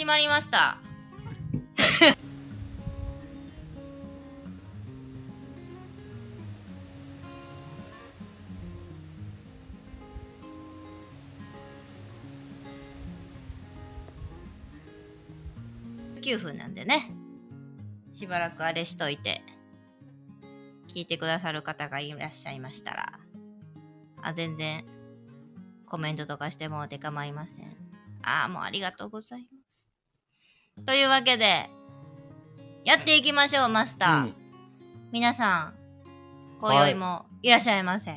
始まりました。9分なんでね。しばらくあれしといて聞いてくださる方がいらっしゃいましたらあ全然コメントとかしてもうて構いません。ああもうありがとうございます。というわけでやっていきましょうマスター、うん。皆さん今宵もい。らっしゃいませ。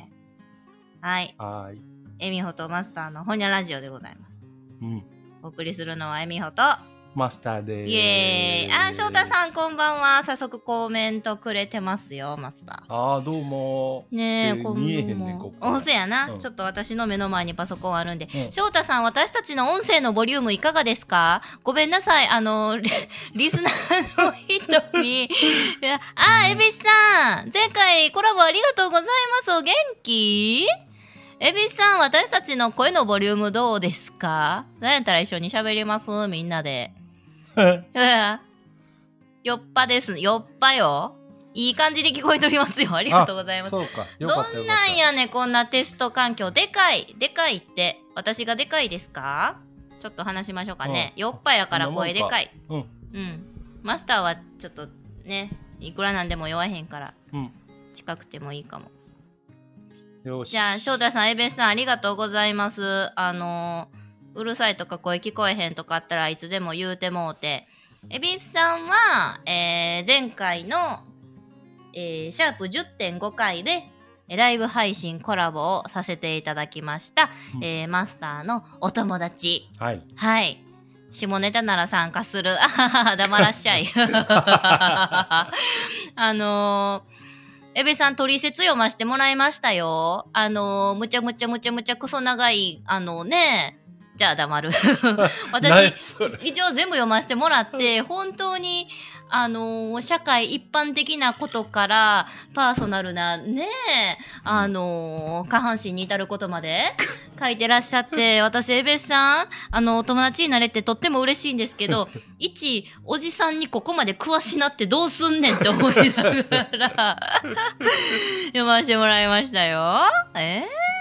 はい。はーい。えみほとマスターのほにゃラジオでございます。うん。お送りするのはえみほとマスターでーす。イエーイあ翔太さんこんばんは早速コメントくれてますよマスターああ、どうもー。ねえ、えーこんばんは。見えへんねここおせやな、うんちょっと私の目の前にパソコンあるんで。うん翔太さん、私たちの音声のボリュームいかがですか？ごめんなさい。あの、リ リスナーの人に。あ、エビスさん。前回コラボありがとうございます。お元気？エビスさん、私たちの声のボリュームどうですか？なんやったら一緒に喋ります？みんなで。うんよっぱです。よっぱよ。いい感じに聞こえておりますよ。ありがとうございます。ど。んなんやねこんなテスト環境でかいでかいって私がでかいですか？ちょっと話しましょうかね、よっぱやから声でかいうん。うんマスターはちょっとねいくらなんでも弱へんからうん。近くてもいいかもよし。じゃあ翔太さんエベスさんありがとうございますあのーうるさいとか声聞こえへんとかあったらいつでも言うてもうて。エビスさんは、えー前回の、えーシャープ10.5回でえーライブ配信コラボをさせていただきました、うん。えーマスターのお友達。はい。はい。下ネタなら参加する。あははは黙らっしゃい。あのー、エベさん取説読ましてもらいましたよ。あのー、むちゃむちゃむちゃむちゃクソ長い、あのね、じゃあ黙る。私。一応全部読ませてもらって、本当に、あのー社会一般的なことから、パーソナルな、ねあのー下半身に至ることまで書いてらっしゃって、私、エベスさん、あの、お友達になれてとっても嬉しいんですけど、一、おじさんにここまで詳しなってどうすんねんって思いながら、読ませてもらいましたよ。えー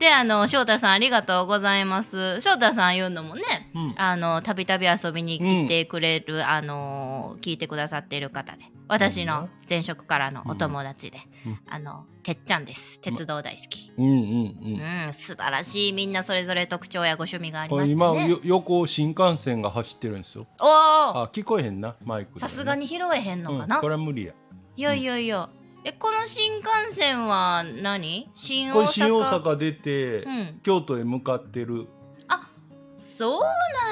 で、あの、翔太さんありがとうございます。翔太さん言うのもね、うん。あの、たびたび遊びに来てくれる、あの、聞いてくださっている方で、私の前職からのお友達で、うんあの、てっちゃんです。鉄道大好き。うんうんうん、素晴らしい。みんなそれぞれ特徴やご趣味がありうん。ましてね。今よ横新幹線が走ってるんですよ。おおあ、聞こえへんなマイク。さすがに拾えへんのかな、うんこれは無理や。いやいやいや。え、この新幹線は何？新大阪？これ新大阪出てうん。京都へ向かってる。そう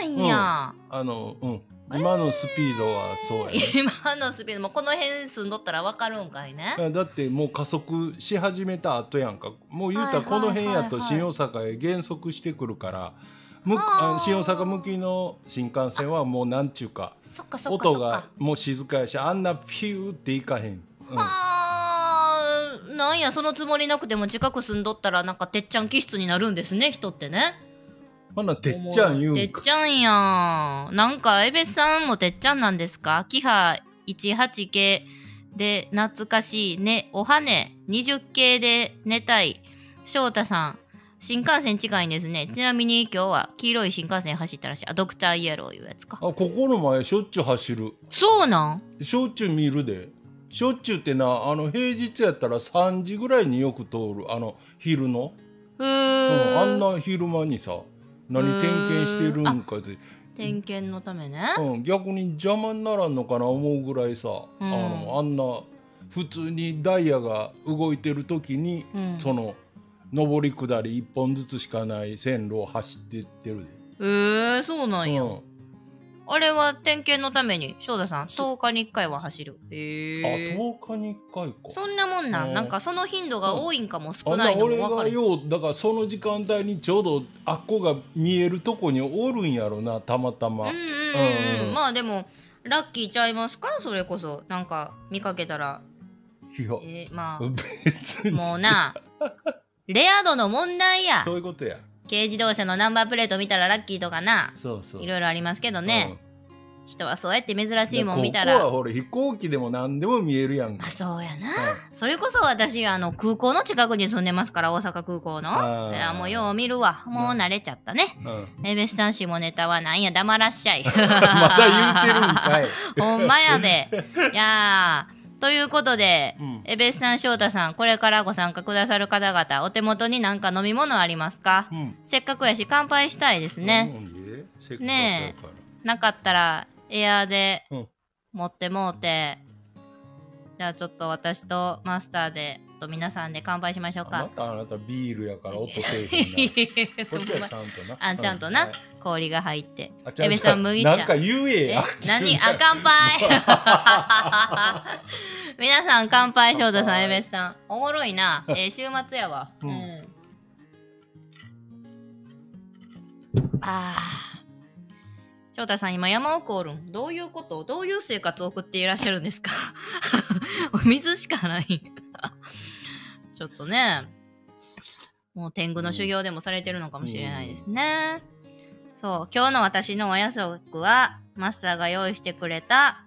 なんや。あのうん。今のスピードはそうやね。今のスピードもこの辺住んどったらわかるんかいね。だってもう加速し始めた後やんかもう言うたらこの辺やと新大阪へ減速してくるからむあの新大阪向きの新幹線はもうなんちゅうかそっかそっかそっか。音がもう静かやしあんなピューっていかへん、うんはあ、なんやそのつもりなくても近く住んどったらなんかてっちゃん気質になるんですね人ってね。ほなてっちゃん言うてっちゃんやん。なんかエベスさんもてっちゃんなんですか？キハ18系で懐かしいね。おはね。20系で寝たい。翔太さん。新幹線近いんですね。ちなみに今日は黄色い新幹線走ったらしい。あドクターイエローいうやつか。あここの前しょっちゅう走る。そうなん？しょっちゅう見るでしょっちゅうってなあの平日やったら3時ぐらいによく通るあの昼の、へうん、ーあんな昼間にさ何点検してるんかで点検のためね、うん、逆に邪魔にならんのかな思うぐらいさ、うん。あのあんな普通にダイヤが動いてる時に、うん。その上り下り1本ずつしかない線路を走ってってるえー、そうなで、んや、うん、あれは点検のために翔太さんそ10日に1回は走る。あへえ10日に1回か。そんなもんなうん。んなんかその頻度が多いんかもあ少ないのも分かる。ようだからその時間帯にちょうどあっこが見えるとこにおるんやろなたまたま、うんうんうん、うん。うんまあでもラッキーちゃいますか？それこそ。なんか見かけたら。いや。えー、ま 別あに。もうな。レア度の問題や。そういうことや軽自動車のナンバープレート見たらラッキーとかな。そうそう。いろいろありますけどね、人はそうやって珍しいもん見たら。ここはほら飛行機でも何でも見えるやんあかそうやな、はそれこそ私あの空港の近くに住んでますから大阪空港の。い。やもうよう見るわ。もう慣れちゃったね。うん。エベスさん下ネタはなんや黙らっしゃい。まだ言うてるんかい。ほんまやで。いやーということで、うん。エベスさん翔太さんこれからご参加くださる方々お手元に何か飲み物ありますか？うん。せっかくやし乾杯したいですね、ねやからなかったらエアーでうん。持ってもうて、じゃあちょっと私とマスターでと皆さんで乾杯しましょうか。あなたあなたビールやから音せえへんなこっちはちゃんとな。あちゃんとな、はい。氷が入って。あちゃんと。エベさん麦茶。なんか言ええや何？あ乾杯。皆さん乾杯翔太さんエベさん。おもろいな、えー週末やわ、ううん。んあー。翔太さん今山奥おるん。どういうこと？どういう生活を送っていらっしゃるんですか？お 水しかないちょっとねもう天狗の修行でもされてるのかもしれないですね、そう今日の私のお夜食はマスターが用意してくれた、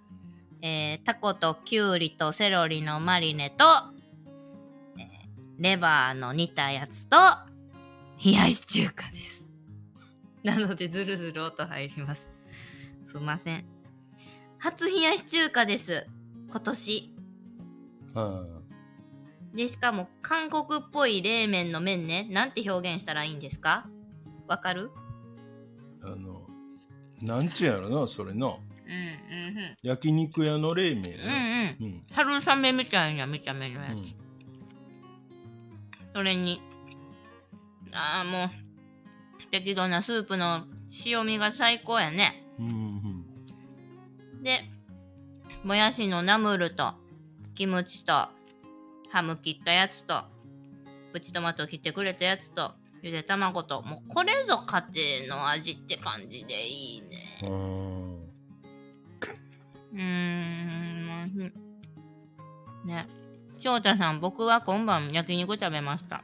えータコとキュウリとセロリのマリネと、えーレバーの煮たやつと冷やし中華です。なのでズルズル音入ります。すいません。初冷やし中華です。今年。うん。でしかも韓国っぽい冷麺の麺ね。なんて表現したらいいんですか？わかる？あのなんちゅうやろなそれな。うんうん焼肉屋の冷麺うんうん。うん。春雨みたいな見た目のや。つ、うん。それにああもう適度なスープの塩味が最高やね。うんうん。でもやしのナムルとキムチとハム切ったやつとプチトマト切ってくれたやつとゆで卵ともうこれぞ家庭の味って感じでいいね。うんうーん。ね。翔太さん僕は今晩焼肉食べました。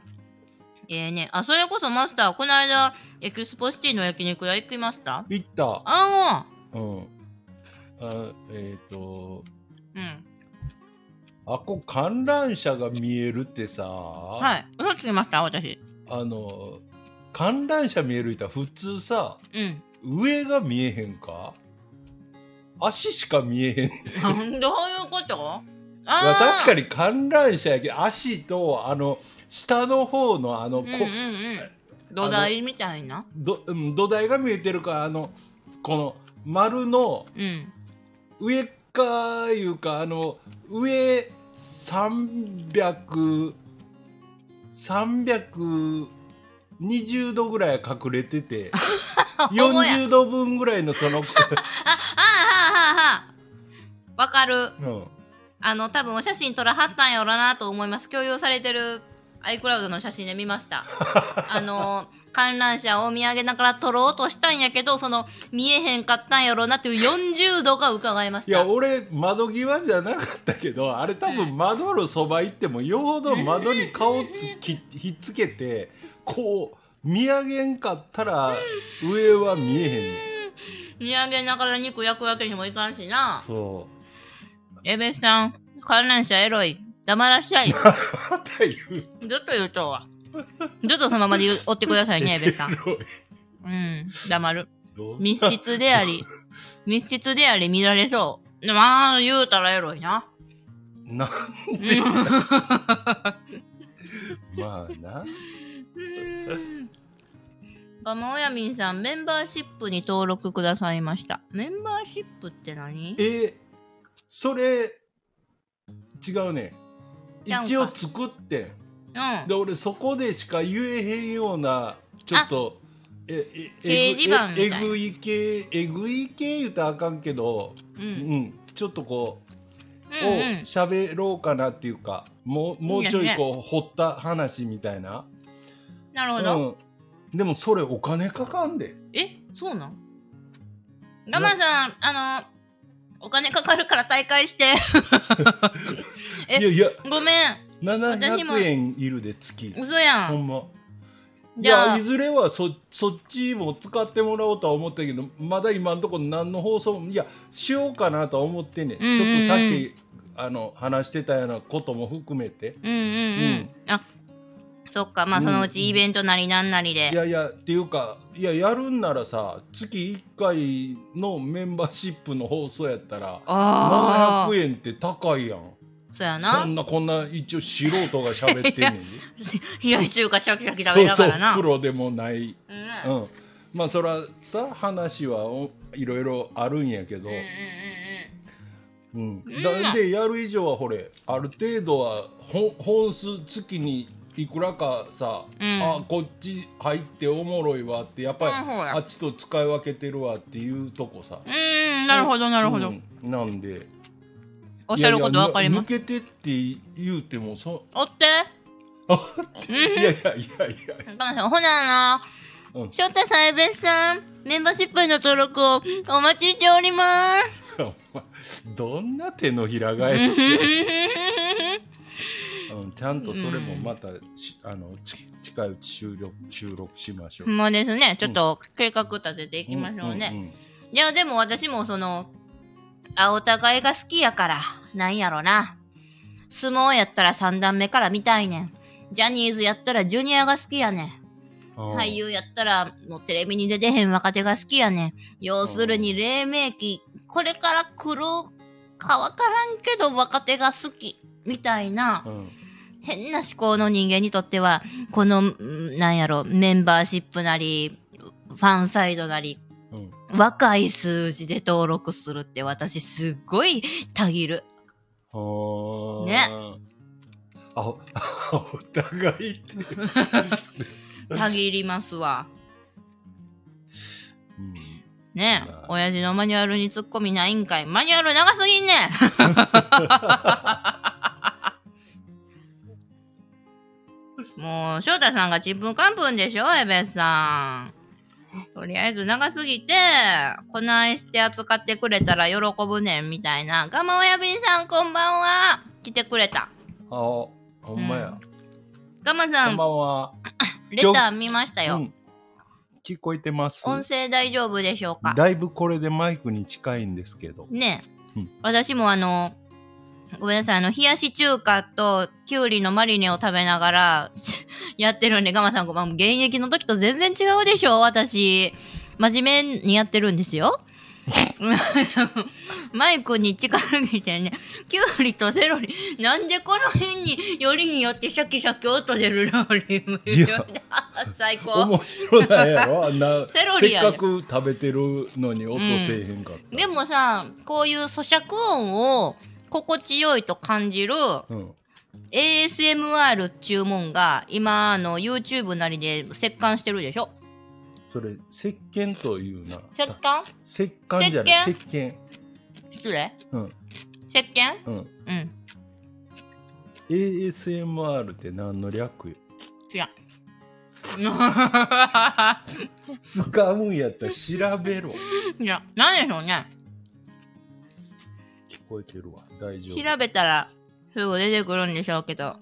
ええね。あそれこそマスターこの間エクスポシティの焼肉屋行きました？行った。あうん。あえっ、と。あうんあこ観覧車が見えるってさ、はい。嘘つきました私。あの観覧車見えるいたら普通さうん。上が見えへんか？足しか見えへん。どういうこと？やあー。確かに観覧車やけど足とあの下の方のあの、こうんうんうん。土台みたいな？どうん土台が見えてるからあのこの丸のうん。上かいうかあの上300 320度ぐらい隠れてて ほんまや。40度分ぐらいのその、あはあはあはあ。わかる。うん、あの多分お写真撮らはったんやろなと思います。共有されてる iCloud の写真で見ました。あの観覧車を見上げながら撮ろうとしたんやけどその見えへんかったんやろなっていう40度が伺えました。いや俺窓際じゃなかったけどあれ多分窓のそば行ってもよほど窓に顔つきひっつけてこう見上げんかったら上は見えへん。見上げながら肉焼くわけにもいかんしな。そエベスさん観覧車エロい。黙らっしゃい。ず うまた言う。っと言うとわずっとそのままで言う追ってくださいね エベスさん。うん。黙る。密室であり密室であり見られそう。でまあ言うたらエロいな。な。うん。まあな。ガモヤミンさんメンバーシップに登録くださいました。メンバーシップって何？えそれ違うね。一応作ってで俺そこでしか言えへんようなちょっとえええぐい系えぐい系言うたらあかんけど、ううん。ん、ちょっとこう、うんを喋ろうかなっていうかもうもうちょいこう掘った話みたいな、なるほど、うん、でもそれお金かかんで。え？そうなん？ガマさんあのお金かかるから大会して。えいやいや。ごめん700円いるで月。嘘やん。ほんま。いやいずれはそそっちも使ってもらおうとは思ったけどまだ今のところ何の放送もいやしようかなとは思ってんねん、うんうんうん。ちょっとさっきあの話してたようなことも含めて。うんうんうん、うん。あそっか。まあそのうちイベントなりなんなりで、いやいやっていうかいややるんならさ月1回のメンバーシップの放送やったらああ700円って高いやんそうやな。そんなこんな一応素人が喋ってんねんで。冷やし中華シャキシャキ食べながらな。プロでもない。うん。うん。うんまあそらさ話はおいろいろあるんやけど、うんうんうんうん。だでやる以上はほれある程度は本本数月にいくらかさ、うん。あこっち入っておもろいわってやっぱりあっちと使い分けてるわっていうとこさ。うんうんなるほどなるほど、うん。なんでおっしゃることわかります。抜けてって言うてもそおって。いやいやいやいや。ほななうん。翔太さんエベスさんメンバーシップへの登録をお待ちしております。どんな手のひら返しや。うん、ちゃんとそれもまたし、あのち近いうち収録収録しましょう。ほんまですねちょっと計画立てていきましょうね、んんん。いやでも私もそのあお互いが好きやからなんやろな。相撲やったら3段目から見たいねん。ジャニーズやったらジュニアが好きやねん。うん俳優やったらもうテレビに出てへん若手が好きやねん。要するに黎明期これから来るかわからんけど若手が好きみたいなうん。変な思考の人間にとってはこのんなんやろメンバーシップなりファンサイドなりうん若い数字で登録するって私すっごいたぎる。ねあおお互いって、たぎりますわ。うんねまあ親父のマニュアルにツッコミないんかい。マニュアル長すぎんねん もう、翔太さんがちんぷんかんぷんでしょ、エベスさん。とりあえず長すぎて、こないして扱ってくれたら喜ぶねんみたいな。ガマ親便さんこんばんは。来てくれた。あほんまや、ガマさんこんば、んは、レター見ましたよ。うん、聞こえてます。音声大丈夫でしょうか？だいぶこれでマイクに近いんですけど。ねえ、うん。私もあの、ごめんなさい、あの、冷やし中華ときゅうりのマリネを食べながらやってるんで、ガマさんごめん、現役の時と全然違うでしょ私。真面目にやってるんですよ。マイクに力抜いてね、きゅうりとセロリ、なんでこの辺によりによってシャキシャキ音出る料理 最高。面白ないやろ あんなセロリやねせっかく食べてるのに音せえへんかった、でもさ、こういう咀嚼音を心地よいと感じるうん、ASMR っちゅうもんが今あの YouTube なりで折感してるでしょ？それ石鹸というな。折感石鹸じゃない石鹸。失礼。うん。石鹸うん。うん。ASMR って何の略よ違う。使うんやったら調べろ。いや、なんでしょうね。聞こえてるわ。大丈夫。調べたらすぐ出てくるんでしょうけど、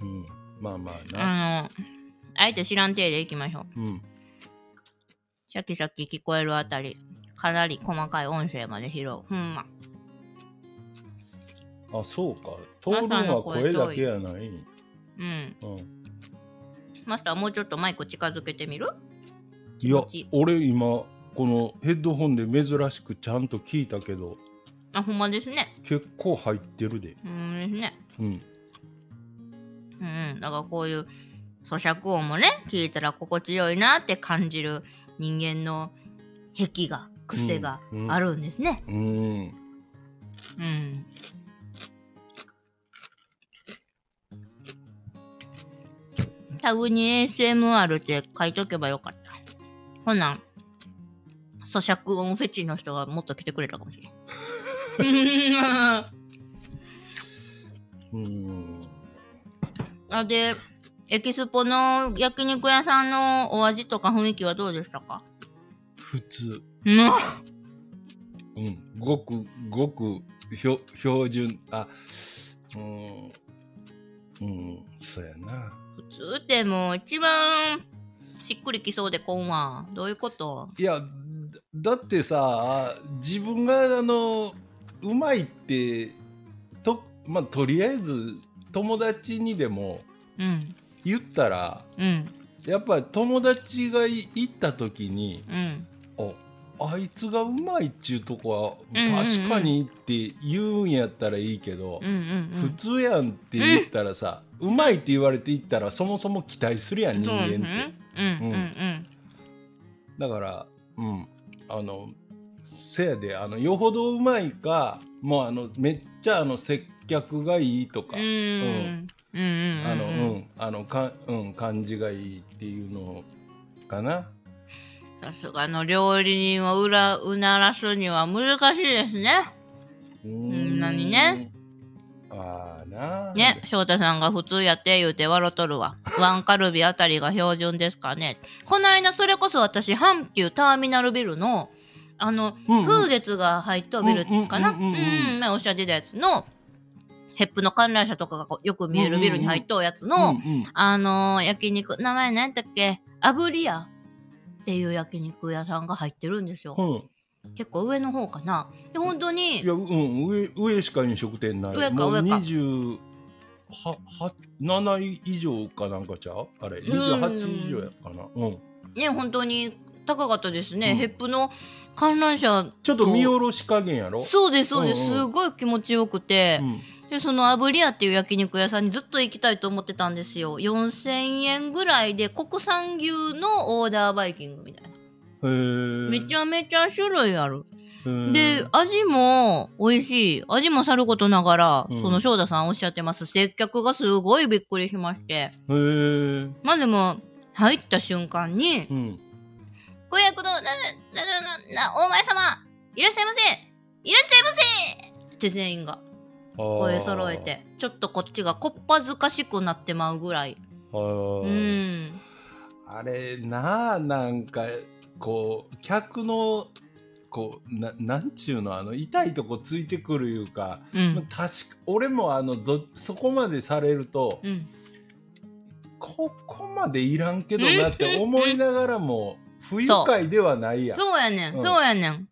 うん、まあまあな。あの、あえて知らん体でいきましょう。うん。シャキシャキ聞こえるあたり、かなり細かい音声まで拾う。ほんま。あそうか。通るのは声だけやない。うん。うん。マスターもうちょっとマイク近づけてみる？いや俺今このヘッドホンで珍しくちゃんと聞いたけどあ、ほんまですね。結構入ってるでうんですね。うんうんうん。だからこういう咀嚼音もね、聞いたら心地よいなって感じる人間の癖が、癖がうんあるんですね。うんうん。タグに ASMR って書いとけばよかった。ほな、咀嚼音フェチの人がもっと来てくれたかもしれん。うん。あ、で、エキスポの焼肉屋さんのお味とか雰囲気はどうでしたか？普通。うん。うん。ごくごく標標準。あうん。うんそうやな。普通ってもう一番しっくりきそうでこんわどういうこと？いやだだってさ自分があのうまいってとまあとりあえず友達にでもうん。言ったらうん。やっぱり友達がい行った時にうん。ああいつがうまいっちゅうとこはうんうんうん。確かにって言うんやったらいいけどうんう、ん普通やんって言ったらさ、うまいって言われていったらそもそも期待するやん人間って、だからうん。あのせやであのよほどうまいかもうあのめっちゃあの接客がいいとか、うん。うん。うんあのうん。あのかうん感じがいいっていうのかな。さすがの料理人をうらうならすには難しいですね。うーん。なにね。ああな。ね翔太さんが普通やって言うて笑っとるわ。ワンカルビあたりが標準ですかね。この間それこそ私阪急ターミナルビルのあの、うんうん。風月が入っとるビルかな？うんんううんうんうん。ん。前おっしゃってたやつのヘップの観覧車とかがよく見えるビルに入っとるやつの、うんうん。あのー焼肉名前何やったっけ？炙り屋っていう焼肉屋さんが入ってるんですよ、うん。結構上の方かな。で本当にいや、うん、上、上しか飲食店ない。上か上か。20は、は、7以上かなんかちゃう？あれ、28以上やかな。うん。ね本当に高かったですね、うん。ヘップの観覧車ちょっと見下ろし加減やろ？そうですそうです、うんうん。すごい気持ちよくて、うん。でその炙り屋っていう焼肉屋さんにずっと行きたいと思ってたんですよ。4000円ぐらいで国産牛のオーダーバイキングみたいな、めちゃめちゃ種類ある。で味も美味しい。味もさることながら、うん。その翔太さんおっしゃってます。接客がすごいびっくりしまして。まあでも入った瞬間にうん。「ご予約のなななななお前様。いらっしゃいませ。いらっしゃいませ!」って全員が声揃えてちょっとこっちがこっぱずかしくなってまうぐらい。ううん。んあれなあ、なんか、こう、客の、こう、ななんちゅうの、あの、痛いとこついてくるいうか、うん。確か俺もあのどそこまでされると、うん。ここまでいらんけどなって思いながらも不愉快ではないや。ん。そうやねん、うん。そうやねん。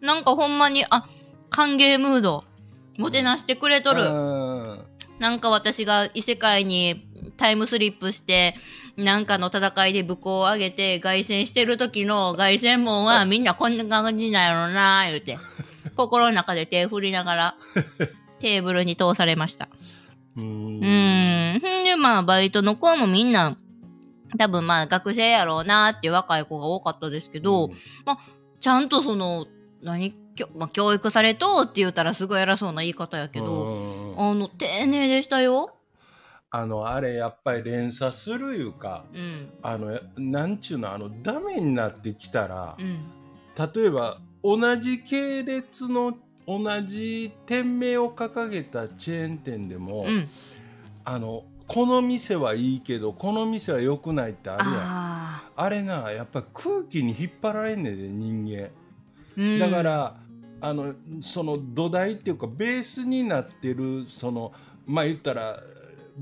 なんかほんまにあ歓迎ムード。もてなしてくれとる、うん。なんか私が異世界にタイムスリップして、なんかの戦いで武功を上げて凱旋してる時の凱旋門は みんなこんな感じなんやろな言うて、心の中で手振りながら テーブルに通されました。うん。うーん。んで、まあ、バイトの子もみんな、多分まあ、学生やろうなっていう若い子が多かったですけど、ちゃんとその、何、まあ、教育されとうって言ったらすごい偉そうな言い方やけど、うんあの、丁寧でしたよ。あのあれやっぱり連鎖するいうかうん。あのやなんちゅうのあのダメになってきたらうん。例えば同じ系列の同じ店名を掲げたチェーン店でも、うん。あのこの店はいいけどこの店は良くないってあるやん。ああれなやっぱ空気に引っ張られんねんで人間。だか、ら、あのその土台っていうかベースになってるそのまあ言ったら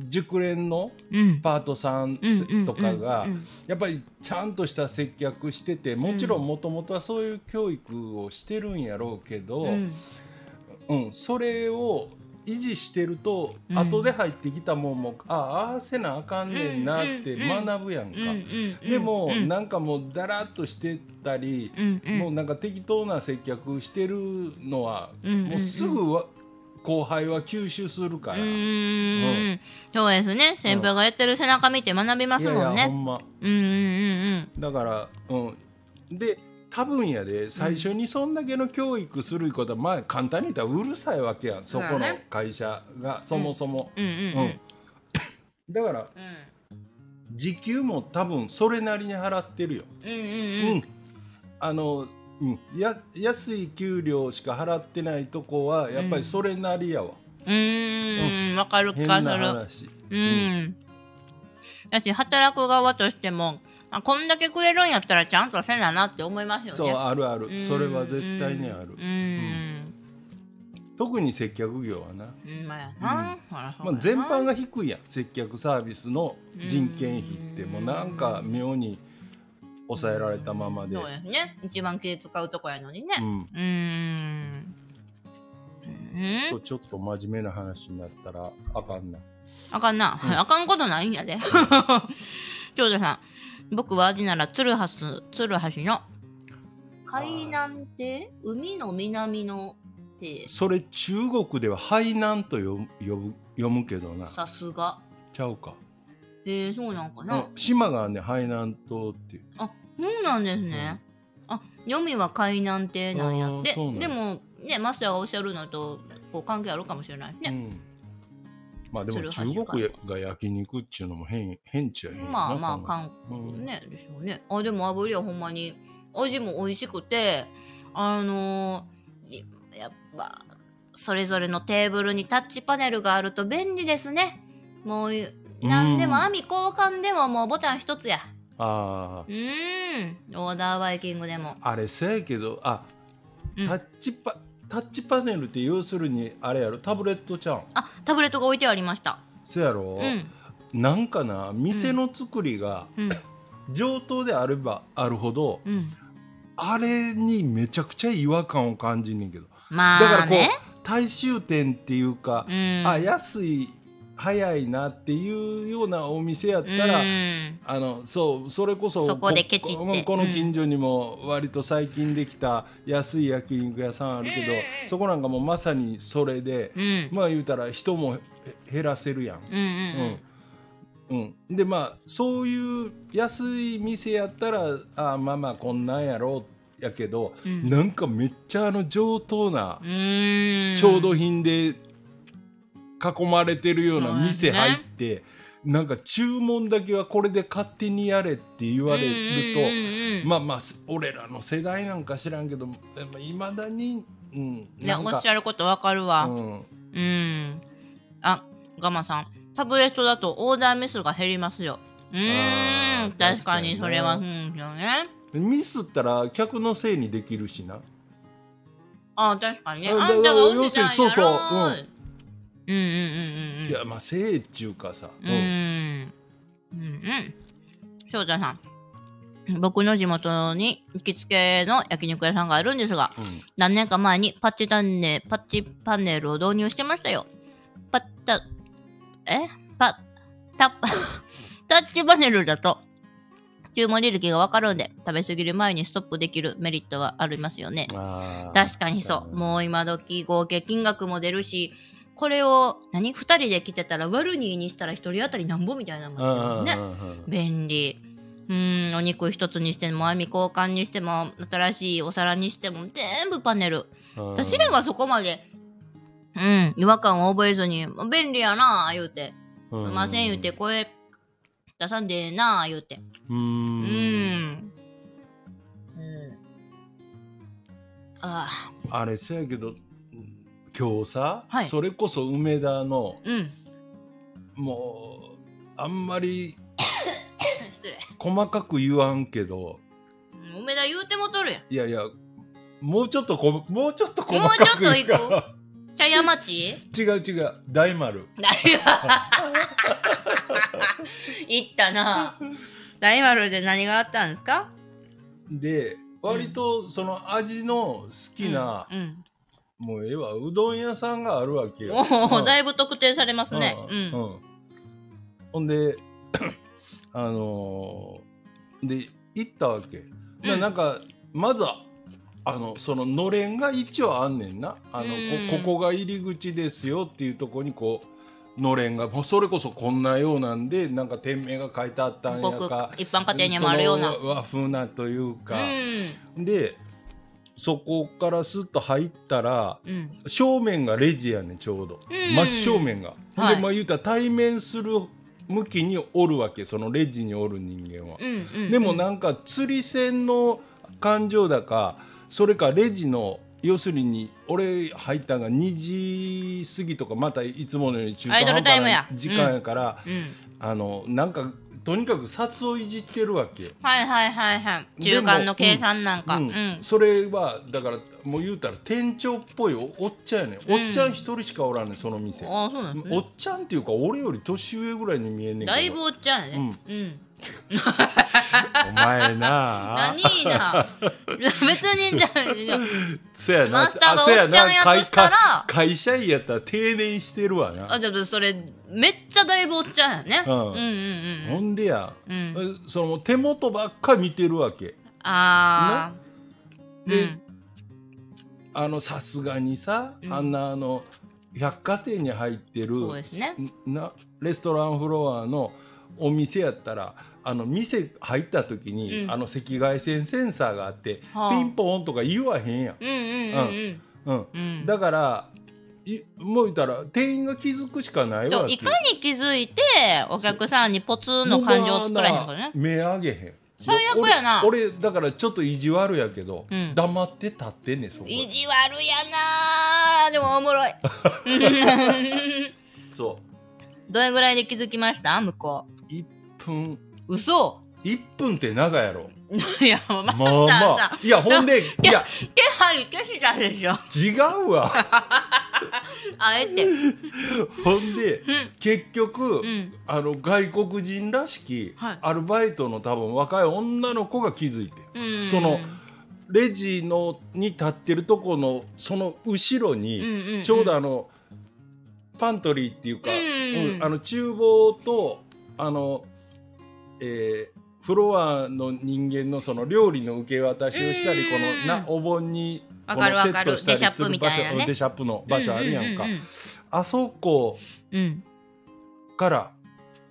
熟練のうん。パートさんとかがやっぱりちゃんとした接客しててもちろんもともとはそういう教育をしてるんやろうけど、ううんんそれを維持してると、うん。後で入ってきたもんもああああせなあかんねんなって学ぶやんか。うんうんでも、うん。なんかもうだらっとしてたり、うんうん。もうなんか適当な接客してるのは、うんうんうん。もうすぐは後輩は吸収するから、うんそうですね。先輩がやってる背中見て学びますやいやほもんねんまうんうんうん。だから、うん、で多分やで最初にそんだけの教育することは、まあ簡単に言ったらうるさいわけやんそこの会社がそもそも、だからうん。時給も多分それなりに払ってるよ、うんあの、うん、や安い給料しか払ってないとこはやっぱりそれなりやわ、うーん。わかる気変ながする話。うん。だし働く側としてもあこんだけくれるんやったらちゃんとせななって思いますよね。そうあるある。うん。それは絶対にある。うん。うん。特に接客業はな、うんまあ全般が低いやん。接客サービスの人件費ってもうなんか妙に抑えられたままで。そうですね。一番気使うとこやのにね。うん。うーん。ちょっと真面目な話になったらあかんな。あかんな、うん。あかんことないんやで。長女さん僕は味なら鶴橋鶴橋の。海南って海の南のって。それ中国では海南と呼ぶ呼ぶ読むけどな。さすが。ちゃうか、えー、そうなんかな、うん。島がね海南島っていう。あそうなんですね、あ読みは海南亭なんやって。でもねマスターがおっしゃるのとこう関係あるかもしれないね、うん、まあでも鶴中国が焼肉っちゅうのも変変っちゃ変まあまあ考韓え国ね、でしょうね。あでも炙りはほんまに味も美味しくてあのーいやっぱそれぞれのテーブルにタッチパネルがあると便利ですね。もう何でもうん網交換でももうボタン一つや。あうーん。オーダーバイキングでも。ああれせやけどあうん。タッチパ、タッチパネルって要するにあれやろ？タブレットちゃう？んあタブレットが置いてありました。そやろ、うん。なんかな店の作りがうん。上等であればあるほど、うん。あれにめちゃくちゃ違和感を感じんねんけど。まだからこう、あね大衆店っていうかう、ん。あ安い早いなっていうようなお店やったら、うん。あのそうそれこそそこでケチって。こここの近所にも割と最近できた安い焼肉屋さんあるけど、そこなんかもうまさにそれで、うん。まあ言うたら人もへ減らせるやん。うんうんうん。うん、でまあそういう安い店やったらあまあまあこんなんやろうやけど、うん。なんかめっちゃあの上等なうんうん。調度品で囲まれてるような店入って、なんか注文だけはこれで勝手にやれって言われると、まあまあす俺らの世代なんか知らんけどいまだに、うん、いやおっしゃることわかるわ。うん。うん。あガマさん。タブレットだとオーダーミスが減りますよ。うん。確かにそれはうんよね。ミスったら客のせいにできるしな。あー確かにね。ああんたが押要したんやろ。そうそううんうんうんうんうんいやまあっちゅうかさ、うん。うんうん。うん翔太さん僕の地元に行きつけの焼肉屋さんがあるんですがうん。何年か前にパッチパネパッチパネルを導入してましたよ。パッタ、え？パタ タッチパネルだと注文履歴がわかるんで食べ過ぎる前にストップできるメリットはありますよね。確かにそう。もう今時合計金額も出るし、これを何 ?2 人で来てたら割る2にしたら1人当たりなんぼみたいなもんね便利。うん、お肉一つにしても、網交換にしても、新しいお皿にしても、全部パネル。うん私らはそこまで、うん、違和感を覚えずに、便利やなあ言うて、すいません言うて、声出さんでええなあ言うて。ううん。んうん。ああ、あれせやけど今日さ、はいそれこそ梅田のうん。もうあんまり。細かく言わんけどうん梅田言うてもとるやん。いやいやもうちょっとこもうちょっと細もうちょっと行こか茶屋町？違う違う大丸大 行ったな。大丸で何があったんですか？で割とその味の好きな、うん。うんもうええわ。うどん屋さんがあるわけよ。おお、うん。だいぶ特定されますね。う。うん。ん。ほんで あのーで行ったわけ、まあうん。なんかまずはあのそののれんが一応あんねんな。あの、うん。こここが入り口ですよっていうとこにこうのれんがもうそれこそこんなようなんでなんか店名が書いてあったんやか。一般家庭にもあるような。和風なというか、うでそこからスッと入ったらん。うん。正面がレジやねんちょうど、うん真正面が、はいでまあ言うたら対面する向きにおるわけそのレジにおる人間は、うんうん。でもなんか釣り線の感情だかそれかレジの要するに俺入ったんが2時過ぎとかまたいつものように中途半端な時間やから、うん。あのなんかとにかく札をいじってるわけよ。はいはいはいはい。中間の計算なんか。ううんん。それはだからもう言うたら店長っぽいおおっちゃんやねん、うんおっちゃん一人しかおらんねんその店ああ、そうなんね。おっちゃんっていうか俺より年上ぐらいに見えんねんだいぶおっちゃんやね。うん。お前な何な。別にじゃそやな。マスターがおっちゃんやとしたら。か会社員やったら定年してるわな。あじゃあそれめっちゃだいぶおっちゃんやね、うん。うんうんほんでや、うん。うんその手元ばっか見てるわけ。ああでうん。あのさすがにさ、うん。あんなあの百貨店に入ってるそうですね。なレストランフロアのお店やったらあの店入った時に、うん。あの赤外線センサーがあって、はあ。ピンポンとか言わへんやん、うんうんうんうん。うん。うん。だからいもう言ったら店員が気づくしかないわいかに気づいてお客さんにポツンの感情を作らへんのかね。目上げへん。最悪やな。俺俺だからちょっと意地悪やけど、うん。黙って立ってんねんそこ意地悪やな。ーでもおもろい。そどれぐらいで気づきました？向こう。1分。う嘘。1分って長やろ。いやマスタまあ。ーまさあ。いやほんでいや。手張り消したでしょ。違うわ。あえて。うんほん。で結局、うん。あの外国人らしき、はい。アルバイトの多分若い女の子が気づいて。うん。そのレジのに立ってるとこのその後ろに、うんうんうん。ちょうどあのパントリーっていうか、うん。うんあの厨房とあの、えーフロアの人間のその料理の受け渡しをしたり、うんこのなお盆にこわのセットしたりすデシャップみたいなね。場所デシャップの場所あるやんか、ううあそこから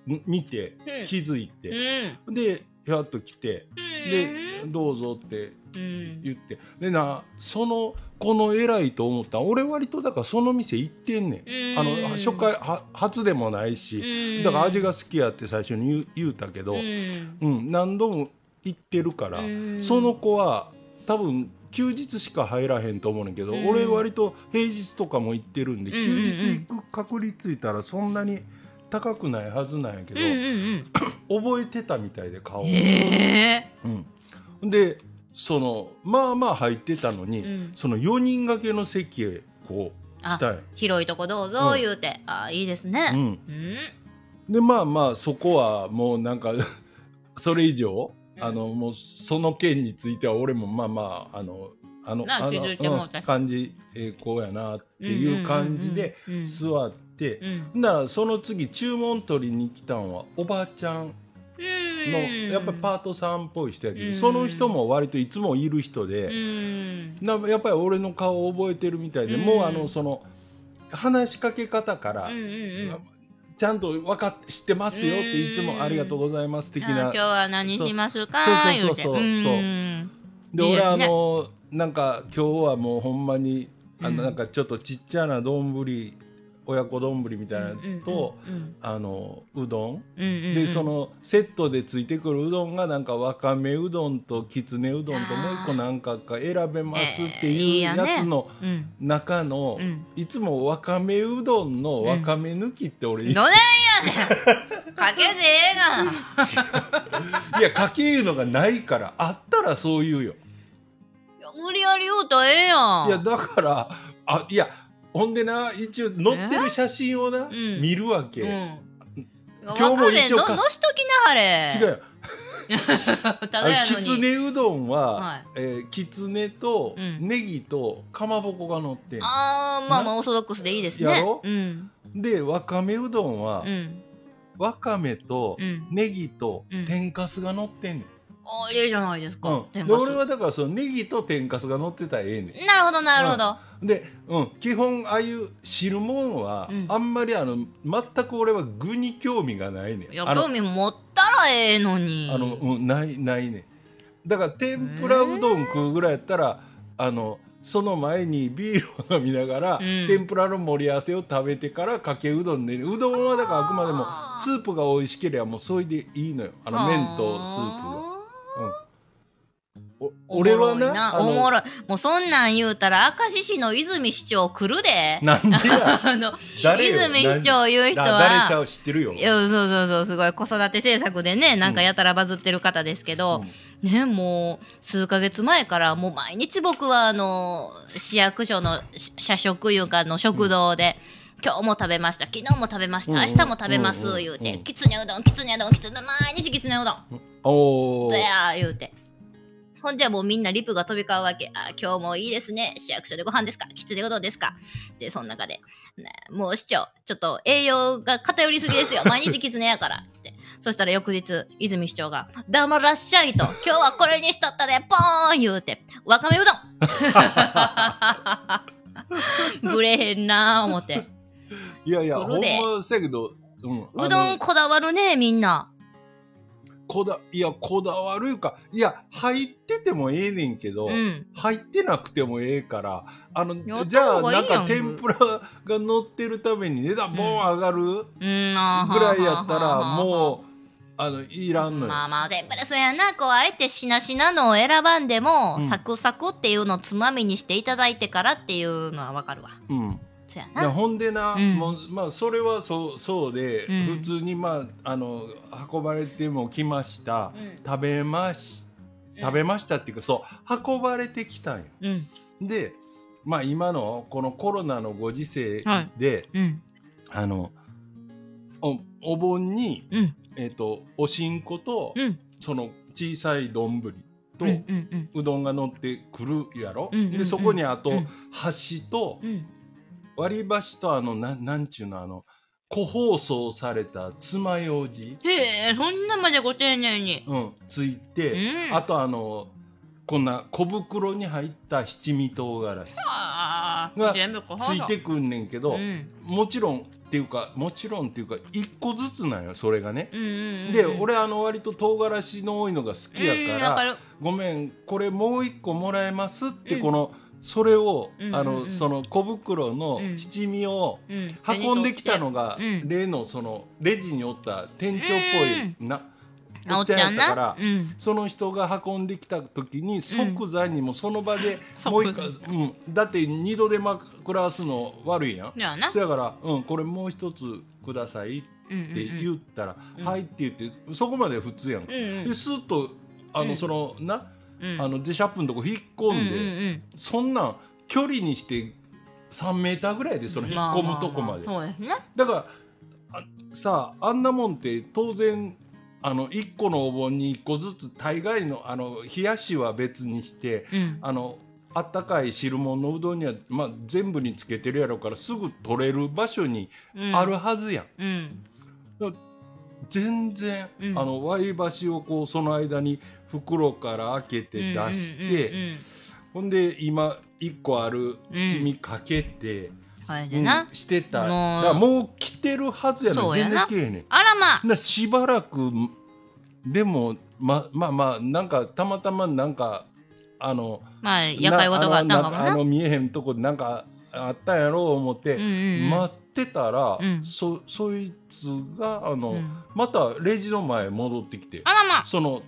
ん見てうん。気づいうんて、うん。でやっと来て、でどうぞってうん言って。でなそのこの偉いと思ったん俺割とだからその店行ってんねん、あうん。の初回は初でもないし、うん。だから味が好きやって最初に言う言うたけど、ううんん何度も行ってるから、うん。その子は多分休日しか入らへんと思うねんけど、うん。俺割と平日とかも行ってるんで、うんうんうん。休日行く確率いたらそんなに高くないはずなんやけど、うんうん覚えてたみたいで顔、えうん、でそのまあまあ入ってたのに、うん。その4人掛けの席へこうしたんや広いとこどうぞ言うて。あいいですね。うん、うん。でまあまあそこはもうなんか それ以上、うん。あのもうその件については俺もまあまああのあのあの感じえーこうやなっていう感じでうんうんうんうん。座って、うん。だからその次注文取りに来たんはおばあちゃん。の、うんやっぱりパートさんっぽい人やけど、うん。その人も割といつもいる人で、うん。なやっぱり俺の顔を覚えてるみたいで、うん。もうあのその話しかけ方から、ちゃんと分かって知ってますよっていつもありがとうございます的な。あ今日は何しますか？そうそうそうそうで俺あのなんか今日はもうほんまにあうん。のなんかちょっとちっちゃな丼親子丼みたいなのと、うんあのうどん、うんうんうん。でそのセットでついてくるうどんがなんかわかめうどんときつねうどんともう一個なんかか選べますってえーいいいうやつのうん。中の、うん。いつもわかめうどんのわかめ抜きって俺、どねんやねん。かけてええが いやかけいうのがないからあったらそう言うよ。無理やり言うたらええやん。いやだからあいやほんでな一応載ってる写真をな、ん。見るわけ、うん。今日も一応かわかん。ねんののしときなはれ。違うよ。ただやのに。あきつねうどんは、はい。えーきつねとうん。ネギとかまぼこが乗ってん。あーまあまあオーソドックスでいいですね。やろ？うん。でわかめうどんは、うん。わかめとうん。ネギとうん。天かすが乗ってんねん、あいいじゃないですか、うん。俺はだからそのネギと天かすが乗ってたらええねん。なるほどなるほど、で、うん、基本ああいう汁物は、うん。あんまりあの全く俺は具に興味がないねん。いや興味持ったらええのに。あの、うん、ないないねだから天ぷらうどん食うぐらいやったら、あのその前にビールを飲みながら、うん。天ぷらの盛り合わせを食べてからかけうどんで、うどんはだからあくまでもスープが美味しければもうそれでいいのよ。あの麺とスープが。お俺はなおもろいもうそんなん言うたら明石市の泉市長来るで。なんでや。あの泉市長言う人だ誰ちゃはう知ってるよ。いやそうそうそうすごい。子育て政策でねなんかやたらバズってる方ですけど、ねもう数ヶ月前からもう毎日僕はあの市役所のし社食いうかあの食堂で、今日も食べました昨日も食べましたうん。うん明日も食べます、うんうん言うて、うんきつねうどんきつねうどんきつね毎日きつねうどん。おー。どやー言うてほんじゃもうみんなリプが飛び交うわけ。あ今日もいいですね。市役所でご飯ですか？きつねうどんですか？でその中で、ね、もう市長ちょっと栄養が偏りすぎですよ。毎日きつねやから。って。そしたら翌日泉市長が「黙らっしゃい」と「今日はこれにしとったでポーン!」言うて「わかめうどん!」ぶれへんなー思って。いやいやほんませやけど、うん、うどんこだわるねみんなこだいやこだわるかいや入っててもええねんけど、うん。入ってなくてもええからあのやったじゃあなんか天ぷらが乗ってるために値段もう上がるうんぐらいやったらもうあのいらんのよ、まあまあ天ぷらそうやなこうあえてしなしなのを選ばんでも、うん。サクサクっていうのをつまみにしていただいてからっていうのはわかるわ。うんそうやな。ほんでな、うん。もうまあそれはそうそうで、うん。普通にまああの運ばれても来ました、うん。食べまし食べましたっていうかそう運ばれてきたんよ。うん。でまあ今のこのコロナのご時世で、うん。あのおお盆に、うん。えっとおしんこと、うん。その小さい丼と、うんうんうん。うどんが乗ってくるやろ、うんうんうん。でそこにあと、うん。箸とうん割り箸とあのなんなんちゅうのあの個包装された爪楊枝、へえそんなまでご丁寧に。うん、ついて、うん。あとあのこんな小袋に入った七味唐辛子。あがあ全部こついてくんねんけど、うん。もちろんっていうかもちろんっていうか一個ずつなんよそれがね。うんうんうん。で俺あの割と唐辛子の多いのが好きやから、うんわかる。ごめんこれもう一個もらえますって、うん。このそれを、うんうんうん。あのその小袋のうん。七味をうん。運んできたのが、うん。例のそのレジにおった店長っぽいな、あおっちゃんやったからな。うん。その人が運んできた時に即座にもその場で うんもう一回、即うん、だって二度手間食らわすの悪いやん。そやから、うん、これもう一つくださいって言ったら「うんはい」って言ってそこまで普通やんか。うんうん。でスッとあの、うん。そのな、うんあのデシャップのとこ引っ込んで、うんうんうん。そんなん距離にして3メーターぐらいでその引っ込むとこまで。あ。ああそうですねだからあさああんなもんって当然あの1個のお盆に1個ずつ大概のあの冷やしは別にしてうん。あのあったかい汁物のうどんには、まあ、全部につけてるやろからすぐ取れる場所にうん。あるはずやん。うん。全然、うん。あの割り箸をこうその間に袋から開けて出して、うんうんうん。うんほんで今1個ある七味かけて、うんでなしてた。もうもう来てるはずやねん全然ねん。あらまあ。なしばらくでもままあまあなんかたまたまなんかあのまあ夜会事があったんかもな。あの見えへんとこでなんかあったんやろう思って、うんうんうん。待ってたら、うん。そそいつがあの、うん。またレジの前戻ってきてあらまあ。その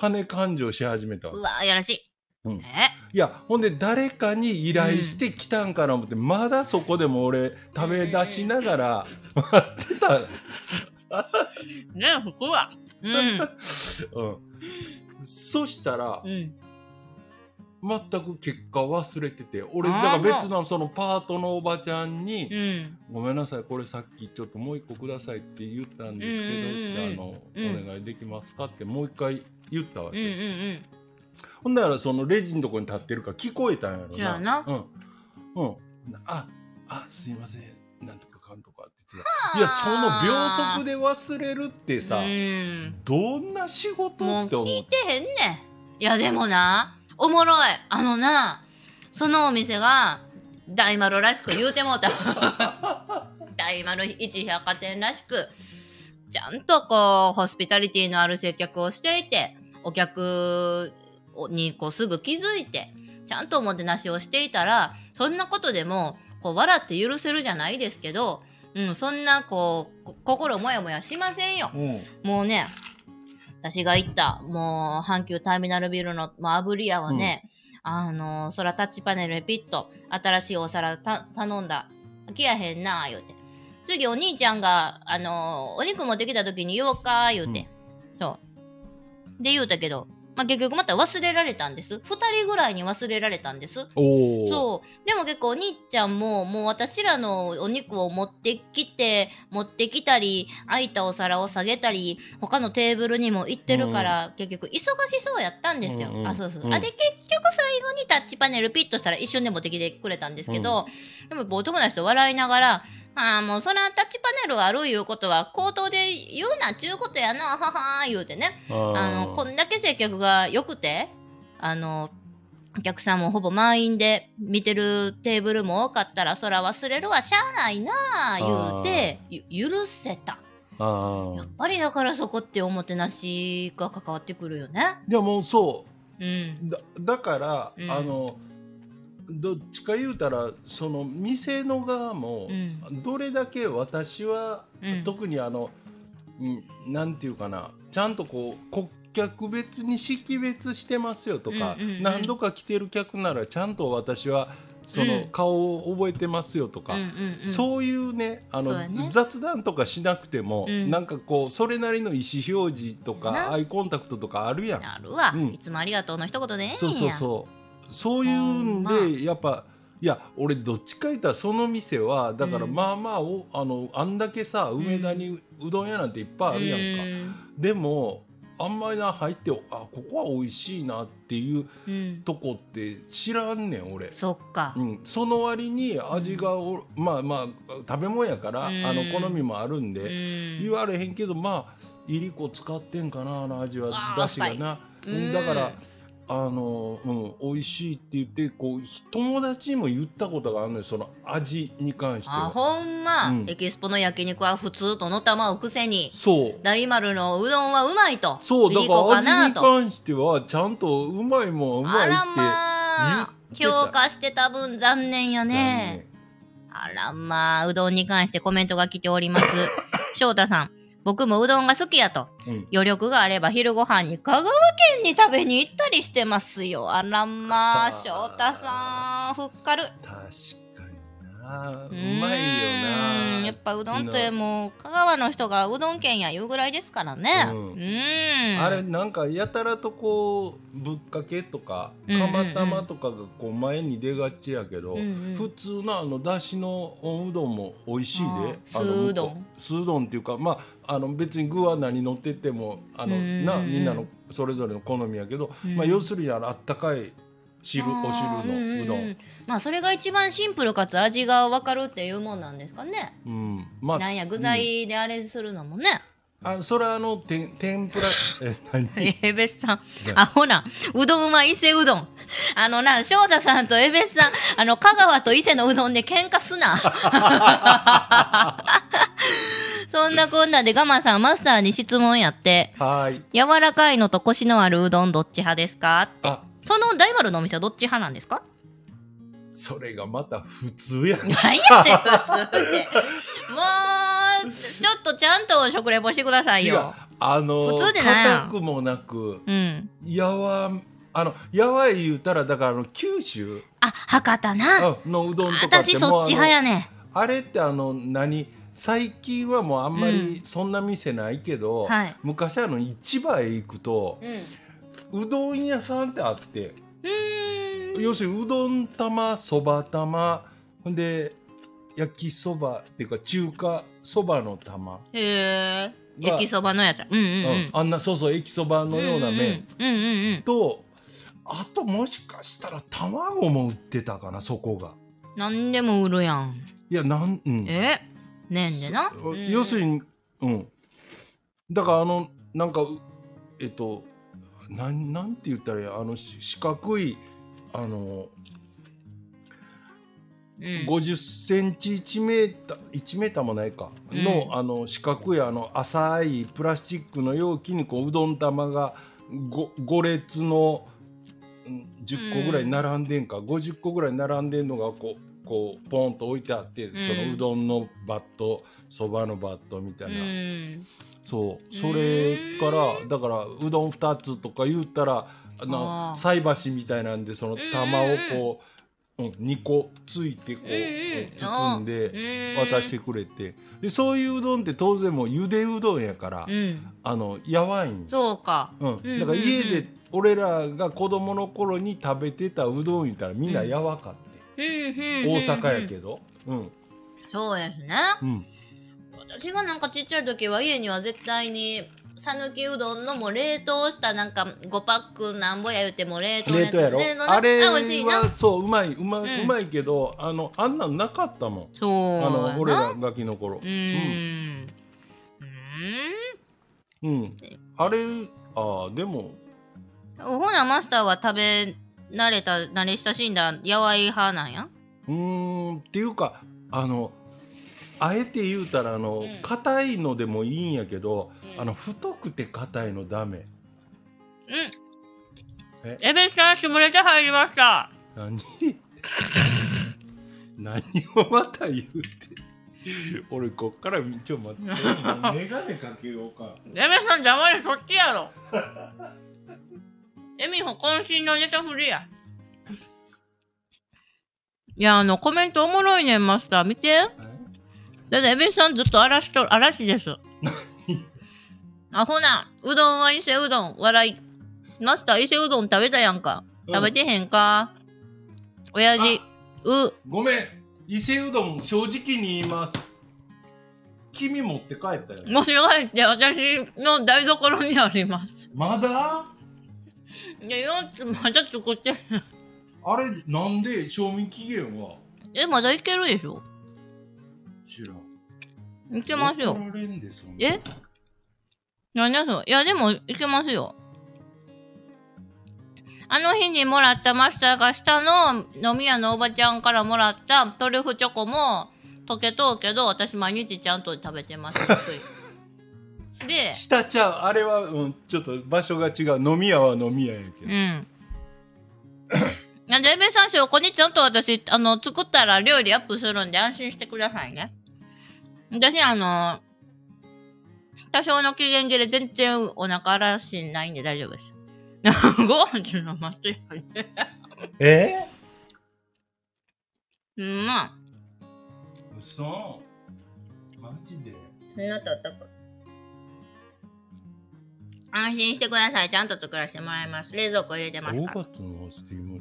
金勘定し始めたわうわやらしい。うん。え？いやほんで誰かに依頼して来たんかな思って、まだそこでも俺食べ出しながら待ってた、ね服は。うん。うん、そしたらうん。全く結果忘れてて俺だから別のそのパートのおばちゃんにうん「ごめんなさいこれさっきちょっともう一個ください」って言ったんですけど、あのうんお願いできますかってもう一回言ったわけ、うんうんうん。ほんならそのレジのとこに立ってるから聞こえたんやろじゃあな。うん。うん。ああすいません。なんとかかんとかって言ってた。いやその秒速で忘れるってさ、うん。どんな仕事って思う聞いてへんねん。いやでもなおもろい。あのなそのお店が大丸らしく言うてもうた。大丸一百貨店らしくちゃんとこうホスピタリティのある接客をしていてお客にこうすぐ気づいてちゃんとおもてなしをしていたらそんなことでもこう笑って許せるじゃないですけど、うん、そんなこうこ心もやもやしませんよ。うんもうね、私が行った、もう、阪急ターミナルビルの、まあ、炙り屋はね、あの、空タッチパネルでピッと、新しいお皿た頼んだ。飽きやへんな、言うて。次、お兄ちゃんが、あの、お肉持ってきた時に言おうか、言うて。そう。で、言うたけど、まあ、結局また忘れられたんです。2人ぐらいに忘れられたんです。そう。でも結構お兄ちゃんももう私らのお肉を持ってきて持ってきたり空いたお皿を下げたり他のテーブルにも行ってるから、結局忙しそうやったんですよ、うんうんあそうそう、うんあで結局最後にタッチパネルピッとしたら一瞬で持ってきてくれたんですけど、でもやっぱお友達と笑いながらああもうそらタッチパネルあるいうことは口頭で言うなちゅうことやな。ははー言うてね。あのこんだけ接客が良くてあのお客さんもほぼ満員で見てるテーブルも多かったらそら忘れるわしゃあないなあ言うてゆ許せた。あやっぱりだからそこっておもてなしが関わってくるよね。でもそう。ん。うだだから、うん。あのどっちか言うたらその店の側も、うん。どれだけ私は、うん。特にあの、うん、なんていうかなちゃんとこう顧客別に識別してますよとか、うんうんうん何度か来てる客ならちゃんと私はそのうん。顔を覚えてますよとか、うんうんうん。そういうねあのね。雑談とかしなくても、うん。なんかこうそれなりの意思表示とな。かアイコンタクトとかあるやん。あるわ、うん。いつもありがとうの一言でそうそうそうそういうん。でやっぱいや俺どっちか言ったらその店はだからうん。まあまあおあのあんだけさ梅田にうどん屋なんていっぱいあるやんか、でもあんまりな入ってあここは美味しいなっていううん、うん、とこって知らんねん俺。そっか、うん、その割に味がおまあまあ食べ物やから、うん。あの好みもあるんで、うん。言われへんけどまあいりこ使ってんかなあの味はだしがな、だからあの、うん、美味しいって言ってこう友達にも言ったことがあるのよその味に関してあは。ほんま、うん。エキスポの焼肉は普通とのたまうくせに。そう。大丸のうどんはうまいと。そうだから味に関してはちゃんとうまいもんうまいってあらま評価してた分残念や残ねあらまあ。うどんに関してコメントが来ております。翔太さん僕もうどんが好きやと。念うん。余力があれば昼ご飯に香川県に食べに行ったりしてますよ。あらまあ翔太さんふっかる。確な。うまいよな。やっぱうどんってもう香川の人がうどん県や言うぐらいですからね。ううん。あれなんかやたらとこうぶっかけとか釜玉とかがこう前に出がちやけど、うんうん。普通のあのだしのおうどんも美味しいで。酢うどん。酢うどんっていうかまああの別に具は何乗ってってもあのなみんなのそれぞれの好みやけど、うん。まあ、要するにあのあったかい汁お汁のうどん、ん。ん。まあそれが一番シンプルかつ味が分かるっていうもんなんですかね。うん。まあなんや具材であれするのもね、あそれはあのてん天ぷらえ何？えべっさん、あ、ほな、うどんは伊勢うどん。あのな、翔太さんとえべっさん、あの、香川と伊勢のうどんで喧嘩すな。そんなこんなでガマさん、マスターに質問やって、はーい。柔らかいのとコシのあるうどんどっち派ですかあその大丸のお店はどっち派なんですか？それがまた普通やね何やねん、普通って。もう、ちょっとちゃんと食レポしてくださいよ。あの普通でなんや硬くもなくうん。やわあのやわい言うたらだからあの九州あ、博多な。うんのうどんとか私そっち派やねん。あれってあの何？最近はもうあんまりそんな店ないけど、はい昔あの市場へ行くとうん。うどん屋さんってあって。要するにうどん玉そば玉ほんで焼きそばっていうか中華そばの玉、へえ。が焼きそばのやつ。うんうんううんん。あんなそうそう駅そばのような麺、うんうんうんうん。とあともしかしたら卵も売ってたかなそこが。何でも売るやん。いやなん、うん、え？ねんでな。要するに。にうんだからあのなんかうえっとなんなんて言ったらあのし四角いあの、うん。50センチ1メーター1メーターもないか。の,、うん。あの四角いあの浅いプラスチックの容器にこううどん玉が 5, 5列のうん10個ぐらい並んでんか、50個ぐらい並んでんのがこうこうポンと置いてあって、そのうどんのバットそばのバットみたいな、うん。そう。それからだからうどん2つとか言ったらあの菜箸みたいなんでその玉をこう、うん、2個ついてこう、包んでうん渡してくれて。でそういううどんって当然もうゆでうどんやから、うん。あのやわいんそうか。うん、うんだから家で俺らが子供の頃に食べてたうどん言ったらみんなやわかって、大阪やけど。うん。そうですねうん私がなんかちっちゃい時は家には絶対に讃岐うどんのもう冷凍したなんか5パックなんぼや言うても冷凍の冷凍やろ。冷凍ねあれはそううまいうま,、ううんまいけどあのあんなんなかったもん。そうあの俺らガキの頃。うーん。うん、うん、あれああでも。ほなマスターは食べ慣れた慣れ親しんだやわい派なんや？うーんっていうかあのあえて言うたらあのうん。硬、いのでもいいんやけど、うん。あの太くて硬いのダメ。うん。え？エベさんしぶれて入りました何？何をまた言うて俺こっからちょっと待って 眼鏡かけようか。エベさん黙れそっちやろ。エミホ渾身のネタフリや。いやあのコメントおもろいねんマスター。見てだってエベさんずっと嵐と嵐です。あほな。うどんは伊勢うどん笑い。マスター伊勢うどん食べたやんか。うん。食べてへんか、親父。う。ごめん伊勢うどん正直に言います。君持って帰ったよ間違えて私の台所にあります。まだ？いやよまだ作ってあれなんで賞味期限は？えまだいけるでしょ。知らんいけますよ。え？何だそういやでもいけますよ。あの日にもらったマスターが下の飲み屋のおばちゃんからもらったトリュフチョコも溶けとうけど私毎日ちゃんと食べてます。で下ちゃうあれは、うん、ちょっと場所が違う。飲み屋は飲み屋やけど、うん。なんでエベさんこにちゃんと私あの作ったら料理アップするんで安心してくださいね私あの多少の期限切れ全然お腹らしないんで大丈夫です。ご飯の待ってよねえ？うんまあ。ー、嘘。マジで？そんなとったく安心してください。ちゃんと作らせてもらいます。冷蔵庫入れてます5から。月の末って今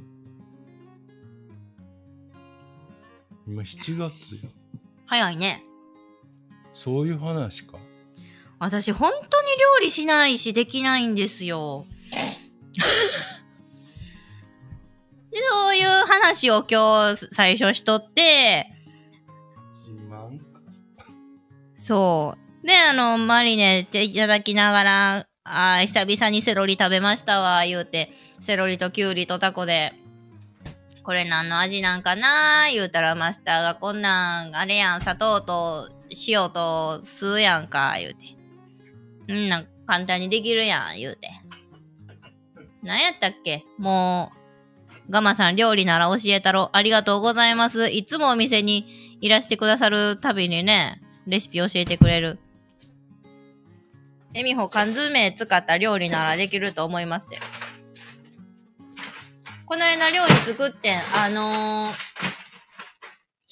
今7月や早いねそういう話か？私本当に料理しないしできないんですよ。でそういう話を今日最初しとって、自慢かそう。で、あの、マリネっていただきながら、あー久々にセロリ食べましたわ、言うて、セロリとキュウリとタコで、これ何の味なんかな言うたらマスターがこんなん、あれやん、砂糖と塩と酢やんか、言うて。うんなん簡単にできるやん、言うて。何やったっけ？もう、ガマさん料理なら教えたろ。ありがとうございます。いつもお店にいらしてくださるたびにね、レシピ教えてくれる。えみほ、缶詰使った料理ならできると思いますよ。この間料理作ってん、あのー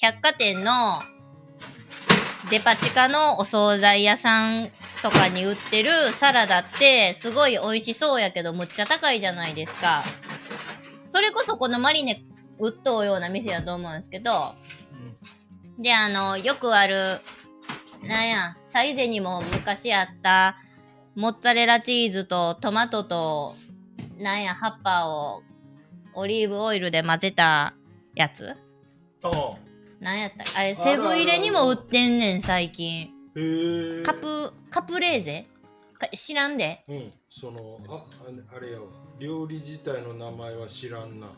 百貨店のデパ地下のお惣菜屋さんとかに売ってるサラダってすごい美味しそうやけどむっちゃ高いじゃないですか。それこそこのマリネ売っとうような店だと思うんですけど、で、あの、よくある、なんや、サイゼにも昔あった、モッツァレラチーズとトマトと、なんや、葉っぱをオリーブオイルで混ぜたやつ。ああなんやったあれ、セブン入れにも売ってんねん、最近。へえカプ、カプレーゼ？か知らんで？うん。そのあああれやわ。料理自体の名前は知らんな。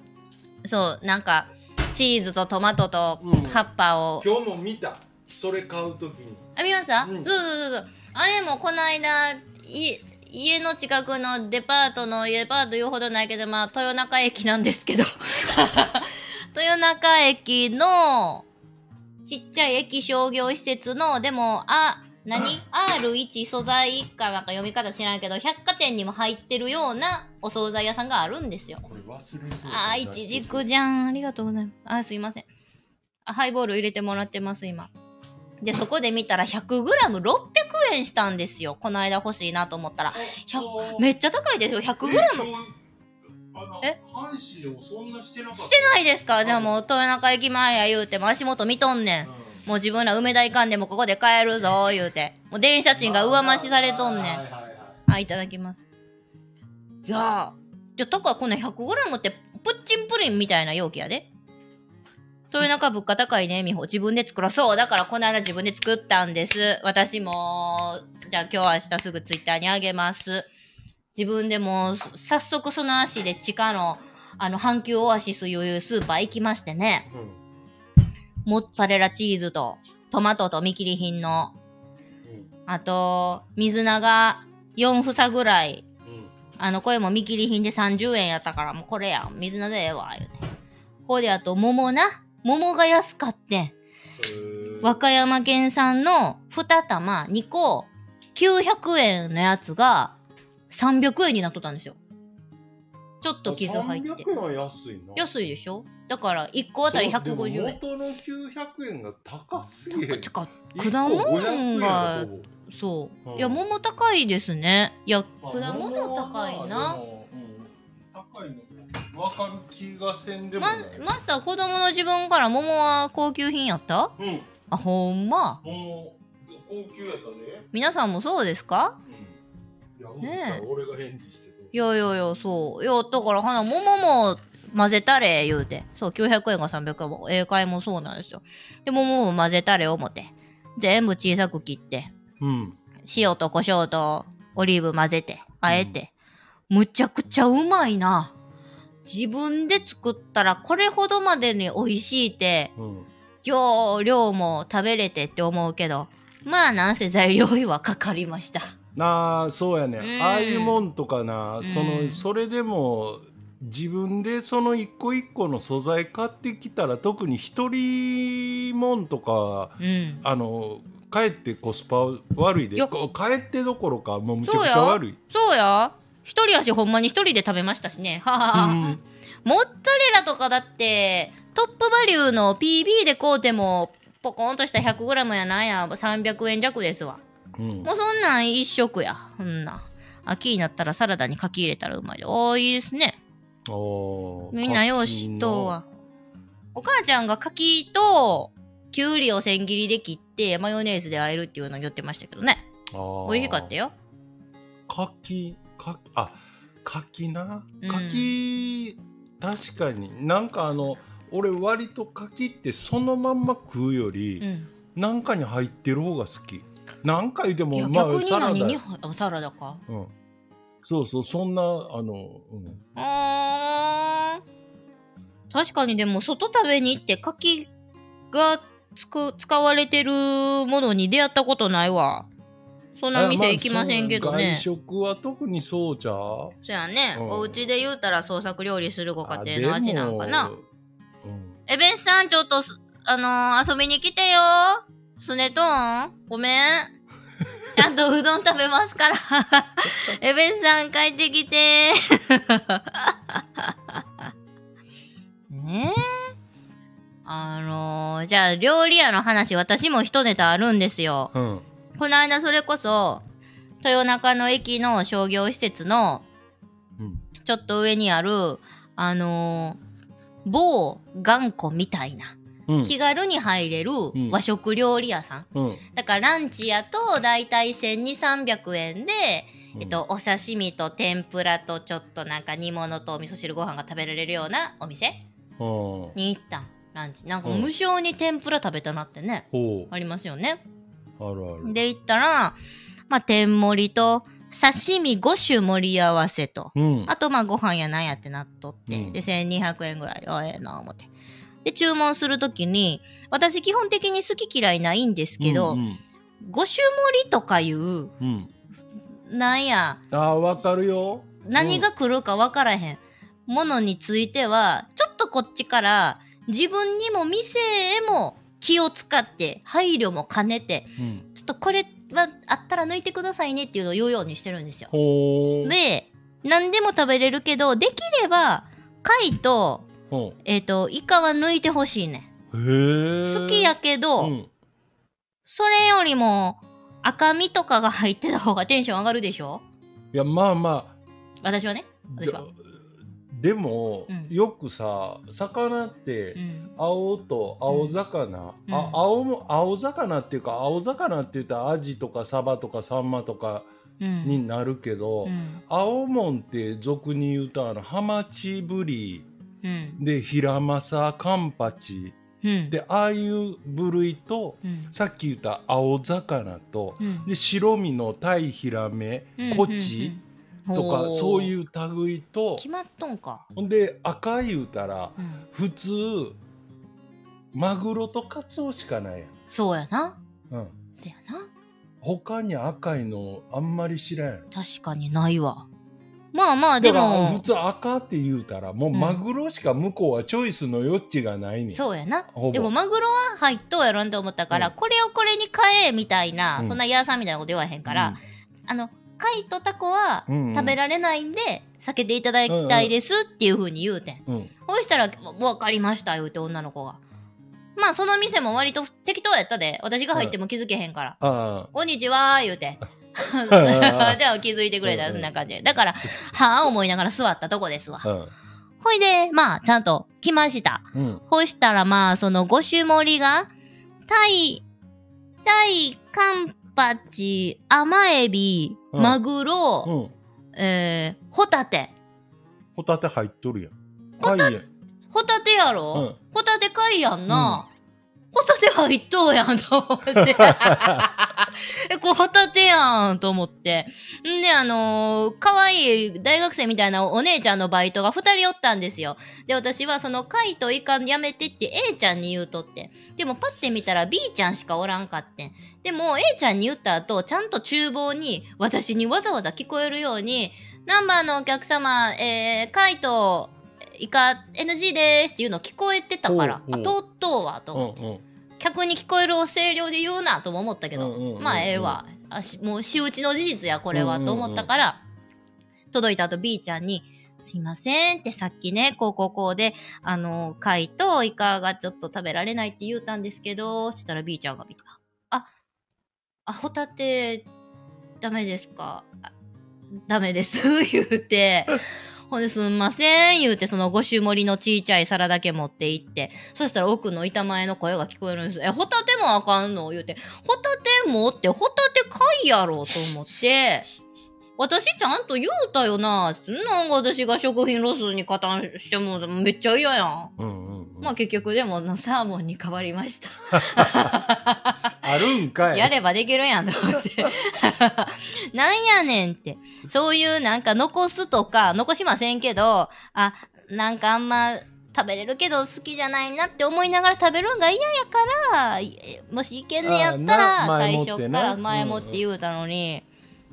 そう、なんか、チーズとトマトとうん。葉っぱを。今日も見た。それ買うときに。あ、見ました、うん。そうそうそうそう。あれもこの間、い家の近くのデパートの、デパート言うほどないけど、まあ、豊中駅なんですけど。豊中駅の、ちっちゃい駅商業施設の、でも、あ、何 ?R1 素材かなんか読み方知らんけど、百貨店にも入ってるようなお惣菜屋さんがあるんですよ。これ忘れそうあー、いちじくじゃん。ありがとうございます。あ、すいません。あハイボール入れてもらってます、今。で、そこで見たら 100g600 円したんですよ。この間欲しいなと思ったら。100めっちゃ高いですよ。100g。ええ？阪神でもそんなしてなかったしてないですか？じゃあもう豊中駅前や言うても足元見とんねん。もう自分ら梅田行かんでもここで買えるぞ 言うて。もう電車賃が上増しされとんねん。はいはいはいただきます。いやー、じゃ、高いこんな 100g って、プッチンプリンみたいな容器やで。豊中物価高いね、美穂。自分で作ろう。そう、だからこの間自分で作ったんです。私も、じゃあ今日明日すぐツイッターにあげます。自分でもう、早速その足で地下の、あの、阪急オアシスいうスーパー行きましてね。うん。モッツァレラチーズと、トマトと見切り品の、あと、水菜が4房ぐらい。うん。あの、これも見切り品で30円やったから、もうこれや、水菜でええわ、言うて。ほうで、あと、桃な。桃が安かって和歌山県産の2玉2個、900円のやつが300円になっとったんですよ。ちょっと傷入って。300円は安いな安いでしょ？だから1個あたりそうでも150円。元の900円が高すぎる果物500円がそうう。んいや、桃高いですね。いや、あ果物高いな。高いの分かる気がせんでもマスター子供の自分から桃は高級品やった？うんあ、ほんま。もう高級やったで、皆さんもそうですか？ね俺が返事していやいやいや、そう。いや、だから、はな、桃も混ぜたれ言うて。そう、900円が300円も、英会もそうなんですよ。で、桃も混ぜたれ思って。全部小さく切って、うん塩と胡椒とオリーブ混ぜて、あえて。むちゃくちゃうまいな。自分で作ったらこれほどまでに美味しいって、うん量、量も食べれてって思うけど、まあなんせ材料費はかかりました。なあそうやね、うんああいうもんとかな、んそのそれでも自分でその一個一個の素材買ってきたら特に一人もんとかうん。あのかえってコスパ悪いでかえってどころかもうむちゃくちゃ悪い。そうや。一人やしほんまに一人で食べましたしね。ははは。うんモッツァレラとかだって、トップバリューの PB で買うても、ポコンとした 100g やなんや、300円弱ですわ。うんもうそんなん一食や。そんなん。秋になったらサラダにかき入れたらうまいで。おー、いいですね。みんなよう知っとうわ。お母ちゃんが柿と、きゅうりを千切りで切って、マヨネーズで和えるっていうのを言ってましたけどね。美味しかったよ。柿かあ柿な？うん柿、確かになんかあの俺割と柿ってそのまんま食うより、うん。なんかに入ってる方が好きなんか言ってもいや、まあ逆にサラダ何に入あサラダか？うん、そうそうそんなあの、うん、あー確かにでも外食べに行って柿がつく使われてるものに出会ったことないわ。そんな店行きませんけどね。外食は特にそうちゃう？そやね、うんお家で言うたら創作料理するご家庭の味なんかなあ。でもうんえ、ベンスさん、ちょっとす、あのー遊びに来てよ。スネトーン？ごめん。ちゃんとうどん食べますから。え、ベンスさん、帰ってきて。ねえ。あのー、じゃあ、料理屋の話、私も一ネタあるんですよ。うんこの間、それこそ、豊中の駅の商業施設の、うんちょっと上にある、あのー某頑固みたいな、うん気軽に入れるん。和食料理屋さん。うん。だからランチやとだいたい1200円で、うん。えっと、お刺身と天ぷらとちょっとなんか煮物とお味噌汁ご飯が食べられるようなお店うんに行ったん。ランチ。なんかうん。無償に天ぷら食べたなってね。ほありますよね。うあるある。で行ったら、まあ、天盛りと刺身5種盛り合わせと。うん。あとまあご飯やなんやってなっとって、うん。で1200円ぐらい。あええな思ってで注文するときに私基本的に好き嫌いないんですけど、うんうん。5種盛りとかいううん。なんやあーわかるよ。何が来るか分からへん。ものについてはちょっとこっちから自分にも店へも気を使って配慮も兼ねてうん。ちょっとこれはあったら抜いてくださいねっていうのを言うようにしてるんですよ。で、何でも食べれるけど、できれば、貝と、うんえっ、と、イカは抜いてほしいね。好きやけど、うんそれよりも、赤身とかが入ってた方がテンション上がるでしょ？いやまあまあ私はね。私はだでも、うんよくさ魚って、うん。青と青魚、うんあ青も青魚っていうか青魚って言ったらアジとかサバとかサンマとかうん。になるけど、うん。青もんって俗に言うとあのハマチブリうん。でヒラマサカンパチうん。でああいう部類とうん。さっき言った青魚とうん。で白身のタイヒラメうんコチとかそういうう類と決まっとんか。ほんで赤言うたらうん。普通マグロとカツオしかないやん、そうやな。うん、せやな。他に赤いのあんまり知らんやろ確かにないわ。まあまあ、でも普、通赤って言うたらもうマグロしか向こうはチョイスの余地がないねん、そうやな。でもマグロは入っとうやろんと思ったから、うん。これをこれに変えみたいな、うん。そんなヤーさんみたいなこと言わへんから、あの、貝とタコは食べられないんで、避けていただきたいですっていう風に言うてん。うん、うん。ほいしたら、わかりました言うて女の子が。まあ、その店も割と適当やったで、私が入っても気づけへんから。あこんにちは言うて。あでは 気づいてくれたらそんな感じ。で。だから、はあ思いながら座ったとこですわ。うん。ほいで、まあ、ちゃんと来ました。うん。ほしたら、まあ、その5種盛りが、タイ、タイ、カンパチ、甘エビ、うんマグロ、うん。えー、ホタテ。ホタテ入っとるやん。貝やん。ホタテやろ、うん。ホタテ貝やんな。ホタテ入っとうやんと思って。え、これホタテやんと思って。んで、あのー、可愛い大学生みたいなお姉ちゃんのバイトが二人おったんですよ。で、私はその貝とイカやめてって A ちゃんに言うとって。でもパッて見たら B ちゃんしかおらんかって。でも A ちゃんに言った後、ちゃんと厨房に私にわざわざ聞こえるように、ナンバーのお客様、えー、貝とイカ NG ですっていうの聞こえてたから、あ、とうとうはとうん思って。うん客に聞こえるを声量で言うなとも思ったけど、うんうんうんうんまあええわ。あしもう仕打ちの事実やこれは、うんうんうん。と思ったから届いた後 B ちゃんに「すいません」ってさっきねこうこうこうであの貝とイカがちょっと食べられないって言うたんですけどって言ったら B ちゃんが見た「ああホタテダメですか？あダメです」言うて。ほんで、すんません、言うて、その5種盛りのちいちゃい皿だけ持って行って、そしたら奥の板前の声が聞こえるんです。え、ホタテもあかんの？言うて、ホタテもって、ホタテ貝やろ？うと思って、私ちゃんと言うたよな。なんか私が食品ロスに加担してもめっちゃ嫌やん。うんうんうんまあ結局でもサーモンに変わりました。あるんかいやればできるやんと思って。なんやねんって。そういうなんか残すとか、残しませんけど、あ、なんかあんま食べれるけど好きじゃないなって思いながら食べるんが嫌やから、いもしいけんねやったら最初から前もって言うたのに、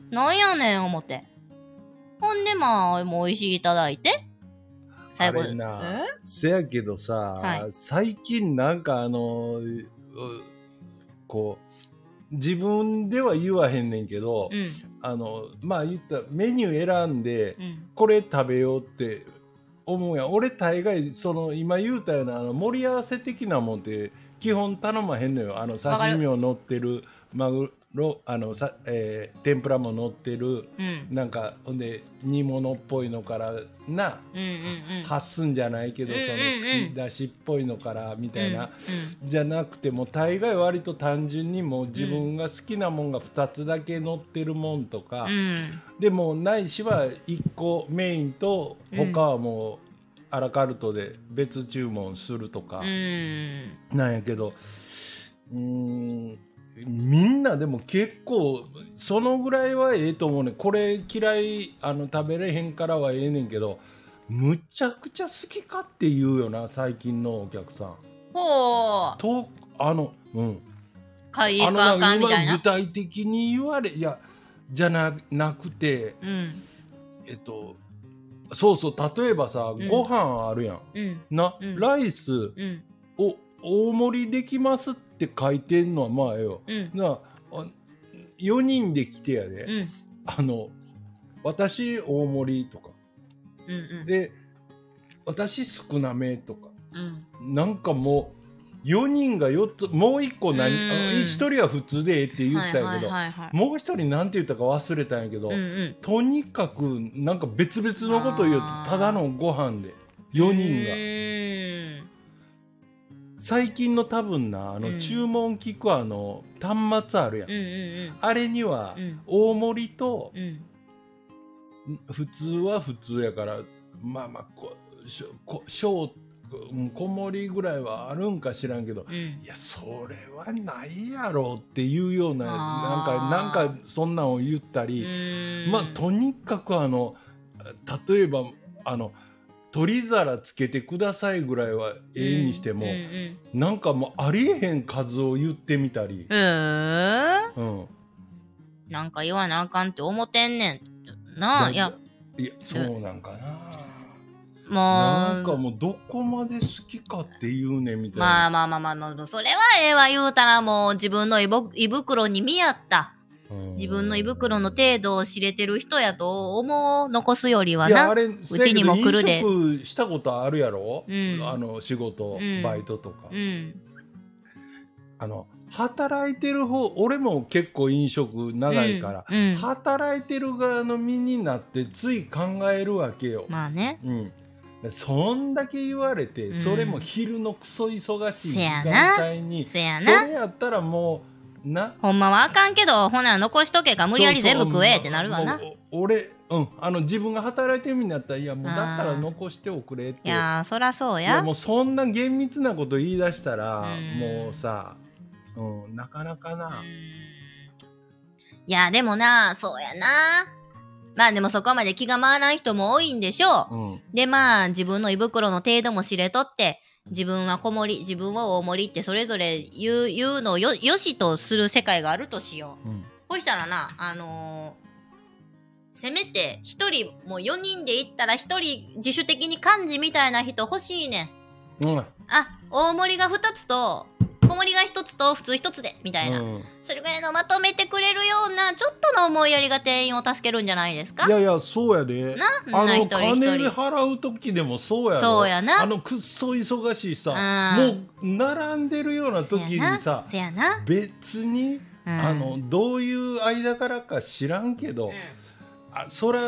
なんやねん思って。ほんでまあ、もう美味しいいただいて、最後。あれなせやけどさ、はい。最近なんかあのうこう自分では言わへんねんけど、うん、あのまあ言ったらメニュー選んでうん、これ食べようって思うやん。俺大概その今言うたようなあの盛り合わせ的なもんって基本頼まへんのよ。あの刺身を乗ってるマグロあのさ、えー天ぷらも乗ってるうん、なんかほんで煮物っぽいのからなうん、うん、うん。発すんじゃないけど、うんうんうんその突き出しっぽいのからみたいな、うんじゃなくてもう大概割と単純にもう自分が好きなもんが2つだけ乗ってるもんとか、うん、うん。でもないしは1個メインと他はもうアラカルトで別注文するとかうん。なんやけどうーんみんなでも結構そのぐらいはええと思うねこれ嫌いあの食べれへんからはええねんけどむちゃくちゃ好きかって言うよな最近のお客さん。ほう。とあのうん買いかあかんみ今たいな具。体的に言われいやじゃななくてうん。えっとそうそう例えばさ、んご飯あるやんうん。な、うんライスうん。を大盛りできますって書いてんのはまあええようん。なあ4人で来てやで、うん。あの私大盛りとか。うんうん。で私少なめとか。うん。なんかもう4人が4つもう1個何うん。1人は普通でええって言ったんやけど、はいはいはいはい。もう1人なんて言ったか忘れたんやけど、うんうん。とにかくなんか別々のことを言うとただのご飯で4人が。最近の多分なあの、うん。注文聞くあの端末あるやん、うんうんあれにはうん。大盛りとうん。うん普通は普通やからまあまあこしょこ小うん小盛りぐらいはあるんか知らんけどうん。いやそれはないやろっていうようななんかなんかそんなんを言ったり、うん。まあとにかくあの例えばあの取り皿つけてくださいぐらいはええにしても、うんうんなんかもうありえへん数を言ってみたり、うん、えー、うん、なんか言わなあかんって思ってんねんな。あいや。いやそうなんかな。もうなんかもうどこまで好きかっていうねみたいな。まあまあまあまあまあ、それはええわ言うたらもう自分の胃袋に見合った。うん自分の胃袋の程度を知れてる人やと思う、残すよりはいな。うちにも来るで。飲食したことあるやろ、うん。あの仕事、うん。バイトとか、うん。あの働いてる方俺も結構飲食長いから、働いてる側の身になってつい考えるわけよ。まあね。うん。そんだけ言われて、うん。それも昼のクソ忙しい時間帯にそれな。やったらもうなほんまはあかんけど、ほな残しとけか無理やり全部食えってなるわな。俺、うん、あの自分が働いてる身になったらいやもうだったら残しておくれっていやー、そらそういや。やもうそんな厳密なこと言い出したら、うんもうさ、うん、なかなかな、うんいや、でもな、そうやな。まあでもそこまで気が回らん人も多いんでしょう。うんでまあ自分の胃袋の程度も知れとって自分は小盛り自分は大盛りってそれぞれ言う言うのをよよしとする世界があるとしよう。うん。そしたらなあのーせめて一人もう4人で行ったら一人自主的に漢字みたいな人欲しいねん。うん。あ大盛りが2つと小盛りが1つと普通1つでみたいな、うん。それぐらいのまとめてくれるようなちょっとの思いやりが店員を助けるんじゃないですか？いやいやそうやで。なあのな一人一人。払う時でもそうやろそうやな。あのくっそ忙しいさうん。もう並んでるような時にさせやな。別に、うん。あのどういう間からか知らんけど、うん。あそら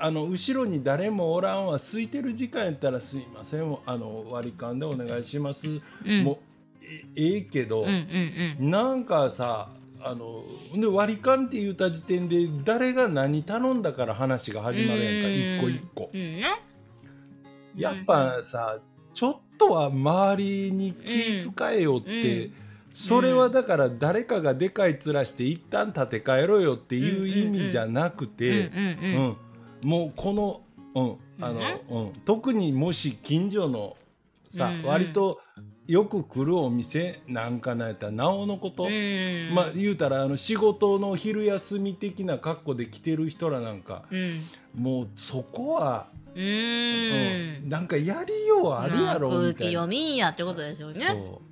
あの後ろに誰もおらんわ。空いてる時間やったらすいません。あの割り勘でお願いします、うん。もうえええけど、うんうんうん。なんかさあので割り勘って言った時点で誰が何頼んだから話が始まるやんか一個一個。う。んねやっぱさちょっとは周りに気遣えよって、うんそれはだから誰かがでかい面して一旦立て替えろよっていう意味じゃなくて、もうこの,、うんあのうん、特にもし近所のさ、割とよく来るお店なんかなんやったらなおのこと、うん。まあ言うたらあの仕事の昼休み的な格好で来てる人らなんか。うん。もうそこは、うーん。なんかやりようあるやろみたいな。気読みんやってことですよね。そ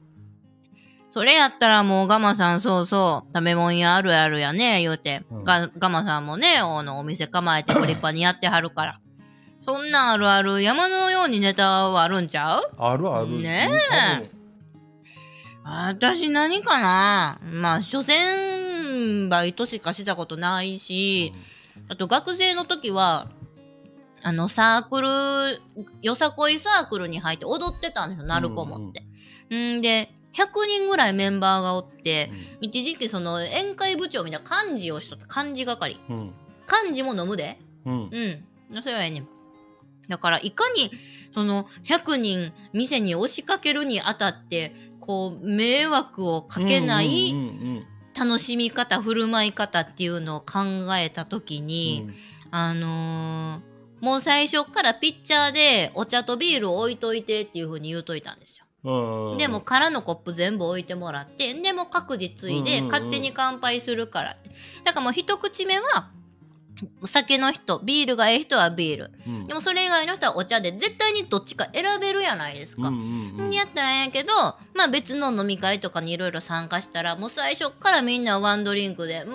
それやったらもうガマさんそうそう食べ物屋あるあるやね言うて、うん。ガガマさんもねあのお店構えてご立派にやってはるからそんなんあるある山のようにネタはあるんちゃう？うあるある。ね多分私何かな？まあ所詮バイトしかしたことないし、あと学生の時はあのサークルよさこいサークルに入って踊ってたんですよ鳴子持って。んで100人ぐらいメンバーがおって一時期その宴会部長みたいな幹事をしとった。幹事係。うん。幹事も飲むで。うん。うん。それはええねんだからいかにその100人店に押しかけるにあたってこう迷惑をかけないうんうん楽しみ方振る舞い方っていうのを考えた時に、あのーもう最初からピッチャーでお茶とビールを置いといてっていう風に言うといたんですよ。うんうんでも空のコップ全部置いてもらってでも各自ついでうんうんうん。勝手に乾杯するからって。だからもう一口目は酒の人、ビールがええ人はビール。うんでもそれ以外の人はお茶で、絶対にどっちか選べるやないですか。うんうんうんやったらええけど、まあ別の飲み会とかにいろいろ参加したら、もう最初からみんなワンドリンクで、も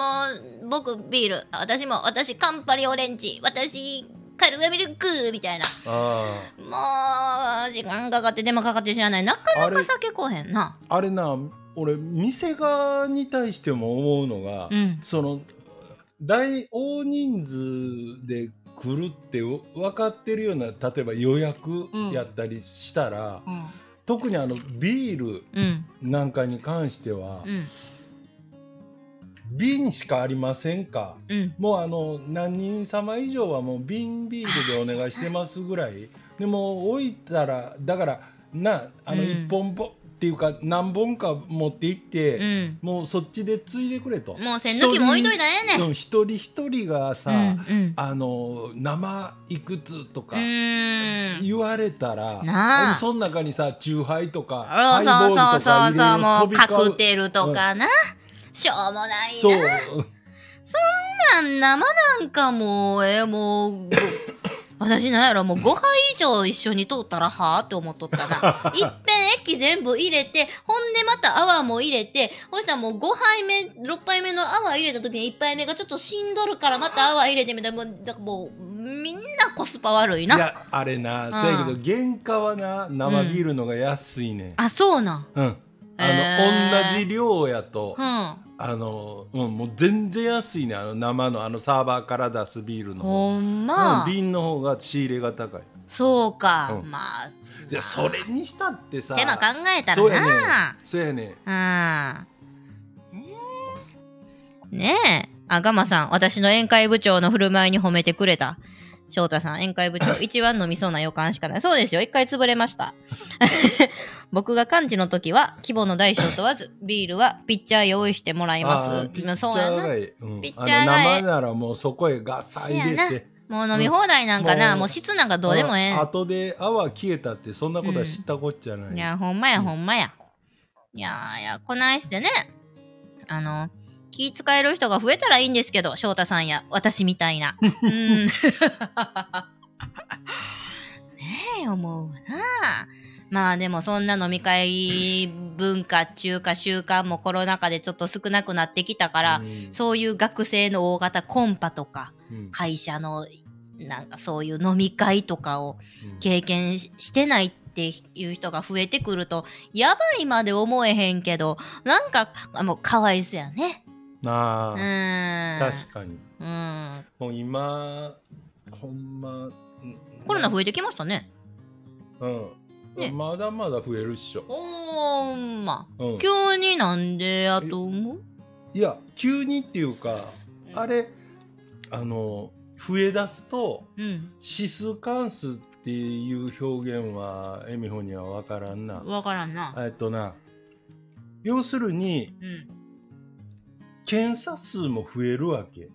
う僕ビール、私も、私カンパリオレンジ、私カルガミルクみたいな。あもう、時間かかって手間かかって知らない。なかなか酒こうへんな。ああれな俺店側に対しても思うのが、うん。その大大人数で来るって分かってるような例えば予約やったりしたら、うん。特にあのビールうん。なんかに関しては、うん。瓶しかありませんか？うん。もうあの何人様以上はもう瓶ビールでお願いしてますぐらいでもう置いたらだからなあのうん1本ぼ、っていうか何本か持って行って、うん。もうそっちでついでくれともう栓抜きも置いといたらええねん。うん一人一人がさ、うん。うん。あの生いくつとかうーん。言われたら、その中にさチューハイとかそうそうそうそうそう、もうカクルテルとかな。しょうもないそうな。なん生なんかもう、えもう、ご私なんやろ、もう5杯以上一緒に通ったらはぁって思っとったな。いっぺん液全部入れて、ほんでまた泡も入れて、そしたらもう5杯目、6杯目の泡入れた時に1杯目がちょっとしんどるからまた泡入れてみたいな、もう、だからもう、みんなコスパ悪いな。いやあれな、んそやけど原価はな生ビールのが安いねん、あ、そうなん。うんあの、同じ量やと、うん。あの、うん、もう全然安いねあの生のあのサーバーから出すビールの方、ほんま。うん、瓶の方が仕入れが高いそうか。うんまあ。いやそれにしたってさ手間考えたそうやね。そうやねうん。ねえ。あ、ガマさん、私の宴会部長の振る舞いに褒めてくれた。翔太さん、宴会部長、一番飲みそうな予感しかない。そうですよ、一回潰れました。僕が幹事の時は、規模の大小問わず、ビールはピッチャー用意してもらいあます。ーピッチャーが。いい、うん、ピッチャーがええあの生ならもうそこへガサ入れせて。もう飲み放題なんかな、うんもう質なんかどうでもええ後で泡消えたってそんなことは知ったこっちゃない、いや、ほんまや、ほんまや。いやいや、こないしてね、あの、気使える人が増えたらいいんですけど、翔太さんや私みたいな。うん。ねえ、思うわな。まあでもそんな飲み会文化、中華習慣もコロナ禍でちょっと少なくなってきたから、うんそういう学生の大型コンパとか、うん会社のなんかそういう飲み会とかをうん経験ししてないっていう人が増えてくるとやばいまで思えへんけどなんかあもうかわいそうやねあうん。確かに。うん。もう今ほんまうんコロナ増えてきましたね。うん、ね。まだまだ増えるっしょ、おーんま。うん、急になんでやと思う？いや急にっていうかうん。あれあの増え出すとうん。指数関数っていう表現はエミホには分からんな。わからんな。えっとな要するにうん検査数も増えるわけ。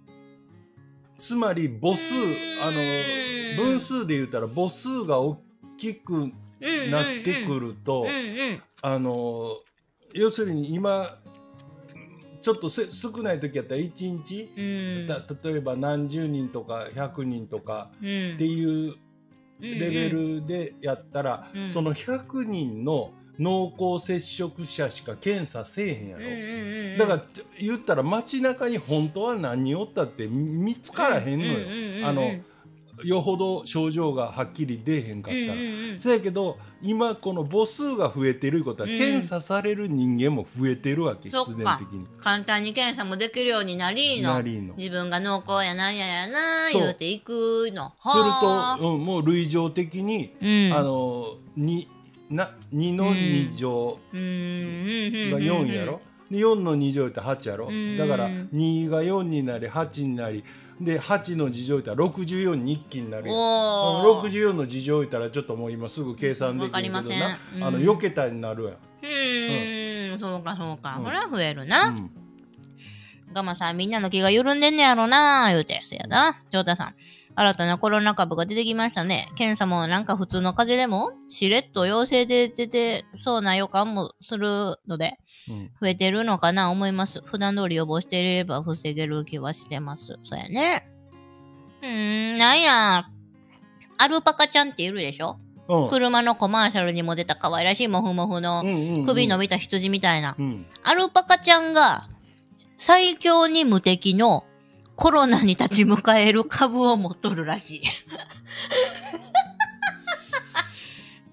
つまり母数あの分数で言ったら母数が大きくなってくるると、うんうんあの要するに今ちょっとせ少ない時やったら1日、うん。た例えば何十人とか100人とかうん。っていうレベルでやったら、うん。その100人の濃厚接触者しか検査せえへんやろ、うんうんうんだから言ったら街中に本当は何人おったって見つからへんのよ、うんうんうんうんあのよほど症状がはっきり出えへんかったら。うんうんうんそやけど今この母数が増えてるいうことは、うん。検査される人間も増えてるわけ必然的に。簡単に検査もできるようになりの。なりの。自分が濃厚やなんややな言うていくの。すると、うん、もう類情的に、うん。あのにな2の2乗。うん。うん。が4やろ、で4の2乗やったら8やろ、うん。だから2が4になり8になり。で8の2乗やったら64に一気になるやん。おー。64の事情言ったらちょっともう今すぐ計算できるけどわかりません。な、うん。あの避けたになるやん。うーん。そうかそうか。うん。これは増えるな。うん。ガマさんみんなの気が緩んでんねやろな言うて。そやな。ジョータさん新たなコロナ株が出てきましたね。検査もなんか普通の風邪でも？しれっと陽性で出てそうな予感もするのでうん。増えてるのかな思います。普段通り予防していれば防げる気はしてます。そうやね。うーん、なんや。アルパカちゃんっているでしょ？うん。車のコマーシャルにも出た可愛らしいモフモフのうんうんうん。首伸びた羊みたいな。うん。アルパカちゃんが最強に無敵のコロナに立ち向かえる株を持っとるらしい。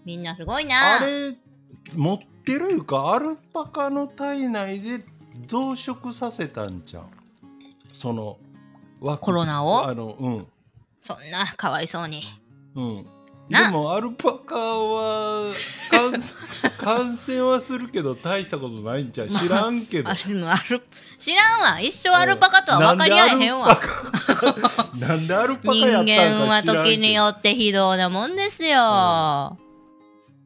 みんなすごいな。あれ持ってるいうかアルパカの体内で増殖させたんじゃんそのコロナを？あのうんそんなかわいそうに。うんなでもアルパカは感 感染はするけど大したことないんちゃう？知らんけどあれもアル知らんわ。一生アルパカとは分かり合えへんわ。なんでアルパカ人間は時によって非道なもんですよ。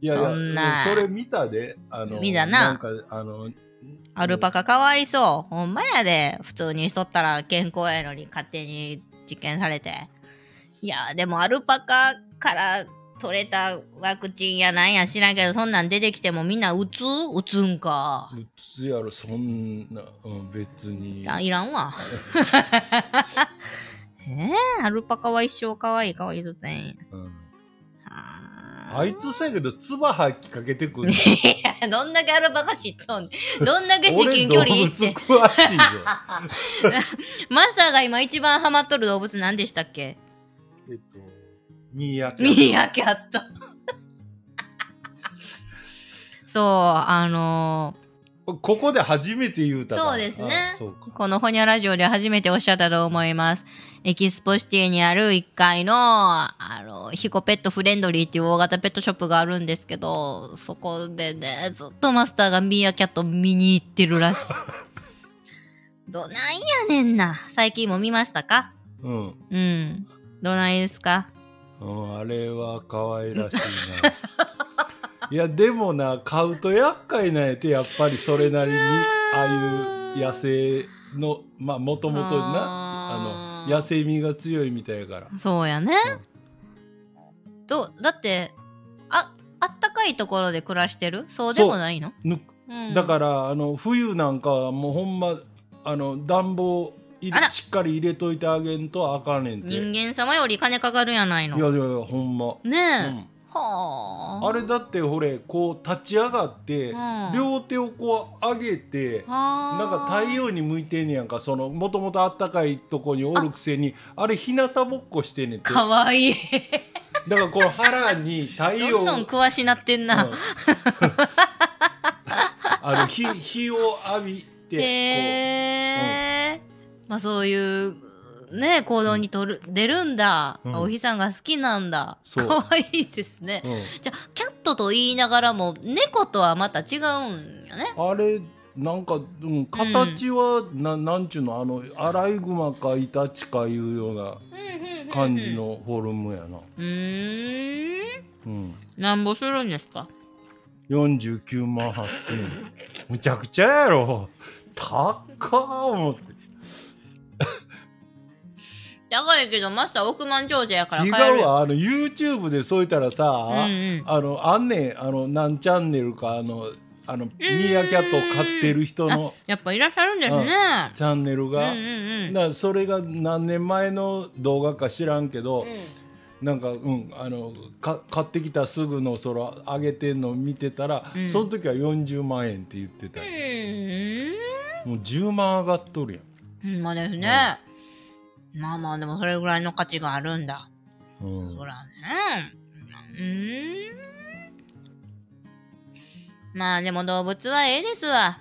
いやいやそんなそれ見たであの見たなんかあのアルパカかわいそう。ほんまやで。普通にしとったら健康やのに勝手に実験されて。いや、でもアルパカから取れたワクチンやなんや知らんけど、そんなん出てきてもみんな打つ打つんか？うつやろそんな、うん、別に。いらんいらんわ。えー、アルパカは一生かわいいかわいいずつやんや。うん。はあいつさやけど唾吐きかけてくる。いや、どんだけアルパカ知っとんどんだけ至近距離俺動物って。詳しいぞマスターが今一番ハマっとる動物何でしたっけ？えっとミーアキャットミーアキャット。そう、あのここで初めて言うたそうですねこのホニャラジオで初めておっしゃったと思います。エキスポシティにある1階の、あの、ひごペットフレンドリーっていう大型ペットショップがあるんですけど、そこでね、ずっとマスターがミーアキャット見に行ってるらしい。どないやねんな。最近も見ましたか？うん、うん。どないですか？うん、あれは可愛らしいな。いやでもな買うと厄介なんやてやっぱりそれなりにああいう野生のまあもともとなあの野生味が強いみたいやから。そうやね。どだってああったかいところで暮らしてる？そうでもないの、ぬうん。だからあの冬なんかはもうほんまあの暖房しっかり入れといてあげんとあかんねんて。人間様より金かかるやないの。いやいやいやほんま、ねえ、うん。はあ。あれだってほれこう立ち上がって、うん。両手をこう上げてはあ。なんか太陽に向いてんねやんか。そのもともとあったかいとこにおるくせにあれ日向ぼっこしてんねんて。かわいい。だからこの腹に太陽。どんどん詳しなってんな。うん。あの日日を浴びてへえ、まあそういうね行動にとる出るんだ、うん。お日さんが好きなんだ。そう。かわいいですね、こううん。じゃあキャットと言いながらも猫とはまた違うんよね。あれなんか、うん、形は、ななんちゅうのあのアライグマかイタチかいうような感じのフォルムやな、うーん。うん、なんぼするんですか？49万8000円。むちゃくちゃやろ。高っ思って高いけどマスター億万長者やから違買えるよ。うわあの YouTube でそういったらさ、うんうん。あのあんねんあの何チャンネルかあのあのミーアキャットを飼ってる人のやっぱいらっしゃるんですね。チャンネルが、うんうんうん。だそれが何年前の動画か知らんけど、なんかうんあのか買ってきたすぐのその上げてんの見てたら、うん。その時は40万円って言ってたもう10万上がっとるうん。まあですね、まあまあでもそれぐらいの価値があるんだ。うん。そらね。うん。まあでも動物はええですわ。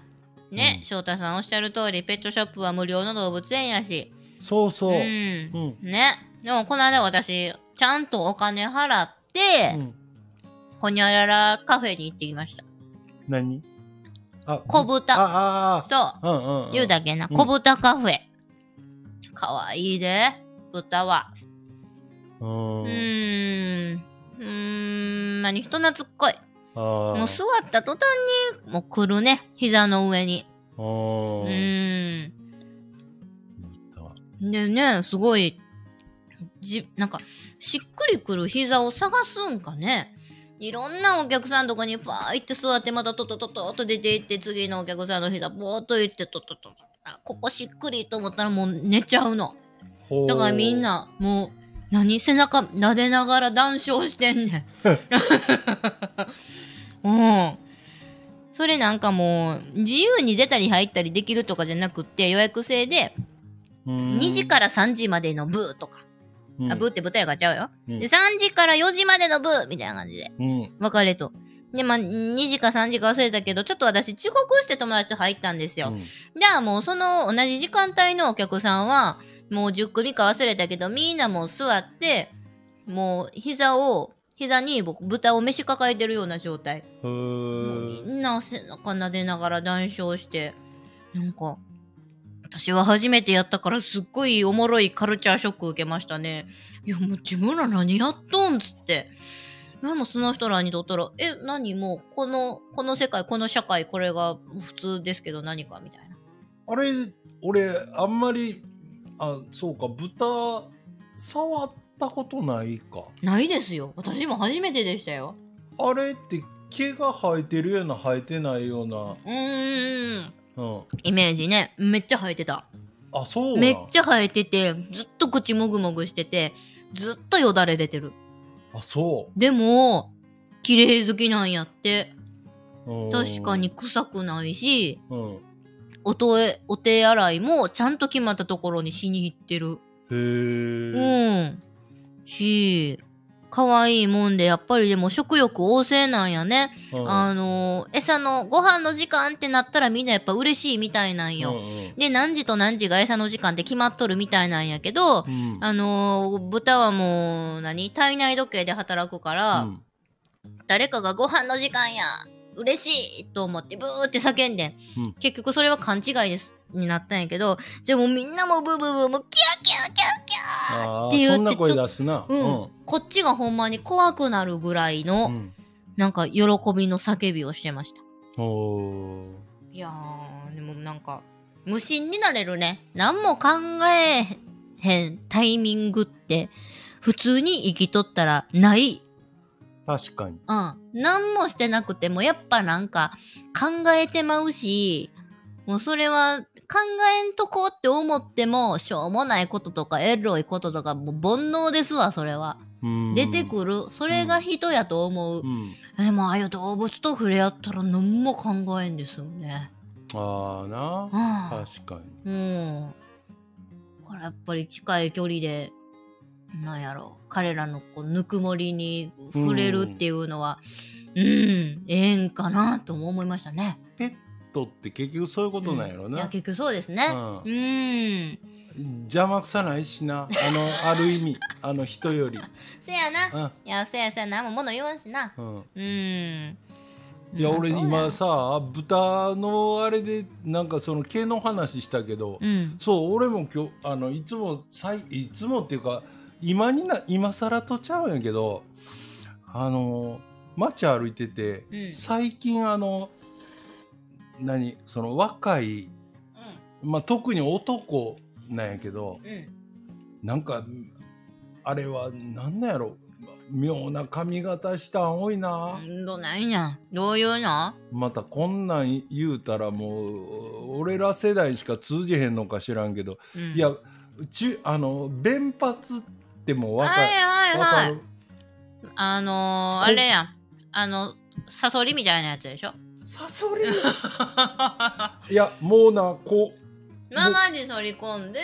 ね、うん。翔太さんおっしゃる通りペットショップは無料の動物園やし。そうそう、うん。うん。ね。でもこの間私ちゃんとお金払って、うん。ほにゃららカフェに行ってきました。何？あ小豚。ああそう。あうんうんうん。言うだけな、うん小豚カフェかわいいで豚は。ううんーん。うーん。何人懐っこい。あもうー座った途端にもう来るね。膝の上に。あうん。豚でねすごいじなんかしっくりくる膝を探すんかね。いろんなお客さんとかにパー行って座ってまたトトトトっと出て行って次のお客さんの膝ボーっと行ってトトトトあここしっくりと思ったらもう寝ちゃうのだからみんな、もう、何背中撫でながら談笑してんねん。うん。それなんかもう、自由に出たり入ったりできるとかじゃなくって、予約制で、2時から3時までの部とか、らあ、部って舞台がちゃうよ。うんで、3時から4時までの部みたいな感じで、うん分かれと。で、まあ、2時か3時か忘れたけど、ちょっと私遅刻して友達と入ったんですよ。うんじゃあもうその同じ時間帯のお客さんは、もう10組か忘れたけど、みんなもう座って、もう膝を、膝に僕豚を飯抱えてるような状態。へもうみーんな背中撫でながら談笑して、なんか、私は初めてやったからすっごいおもろいカルチャーショック受けましたね。いやもう自分ら何やっとんつって。でもその人らにとったら、え、何もうこの、この世界、この社会、これが普通ですけど何かみたいな。あれ俺あんまりあそうか豚触ったことないかないですよ。私も初めてでしたよ。あれって毛が生えてるような生えてないような、うーん。うん、イメージね。めっちゃ生えてた。あそうめっちゃゃ生えてて、ずっと口もぐもぐしてて、ずっとよだれ出てる。あそでも、綺麗好きなんやって。確かに臭くないし、うんおとえ、お手洗いもちゃんと決まったところにしに行ってる。へえうん。し、可愛いもんで、やっぱりでも食欲旺盛なんやね。うん。あのー餌のご飯の時間ってなったらみんなやっぱ嬉しいみたいなんよ。うんうん。で、何時と何時が餌の時間って決まっとるみたいなんやけど、うん。あのー豚はもう、何？体内時計で働くから、うん。誰かがご飯の時間や嬉しいと思ってブーって叫んでん。結局それは勘違いですになったんやけどじゃあもうみんなもブーブーブーもうキャーキャーキャーキャー。あって言ってーそんな声出すな。うん、こっちがほんまに怖くなるぐらいの、うん。なんか喜びの叫びをしてました。いやーでもなんか無心になれるね。何も考えへんタイミングって普通に生きとったらない。確かに。うん。何もしてなくても、やっぱなんか考えてまうし、もうそれは考えんとこって思っても、しょうもないこととかエロいこととか、もう煩悩ですわ、それは。うん出てくる。それが人やと思う。うんでも、ああいう動物と触れ合ったら何も考えんですよね。ああなああ。確かにうん。これやっぱり近い距離で、なんやろ彼らのこうぬくもりに触れるっていうのは、うん、ええんかなとも思いましたね。トって結局そういうことなんやろいやな、結局そうですね。うんうん。邪魔くさないしなあのある意味あの人より、せやな。うんいや、せやせやな。も物言わんしな。うん、うん。いや俺今さ豚のあれでなんかその毛の話したけど、うん。そう俺も今日あのいつもさいいつもっていうか今にな今更とちゃうんやけどあの街歩いてて、うん最近あの何その若い、まあ、特に男なんやけどう。なんかあれはなんなんやろ。妙な髪型したん多いな、うんどないや。どういうの？またこんなん言うたらもう俺ら世代しか通じへんのか知らんけど、うん。いやちゅあの弁髪ってもうわか,、はいはいはい。あのー、あれやん。あの、サソリみたいなやつでしょ？サソリいやもうなこ生に反り込んで、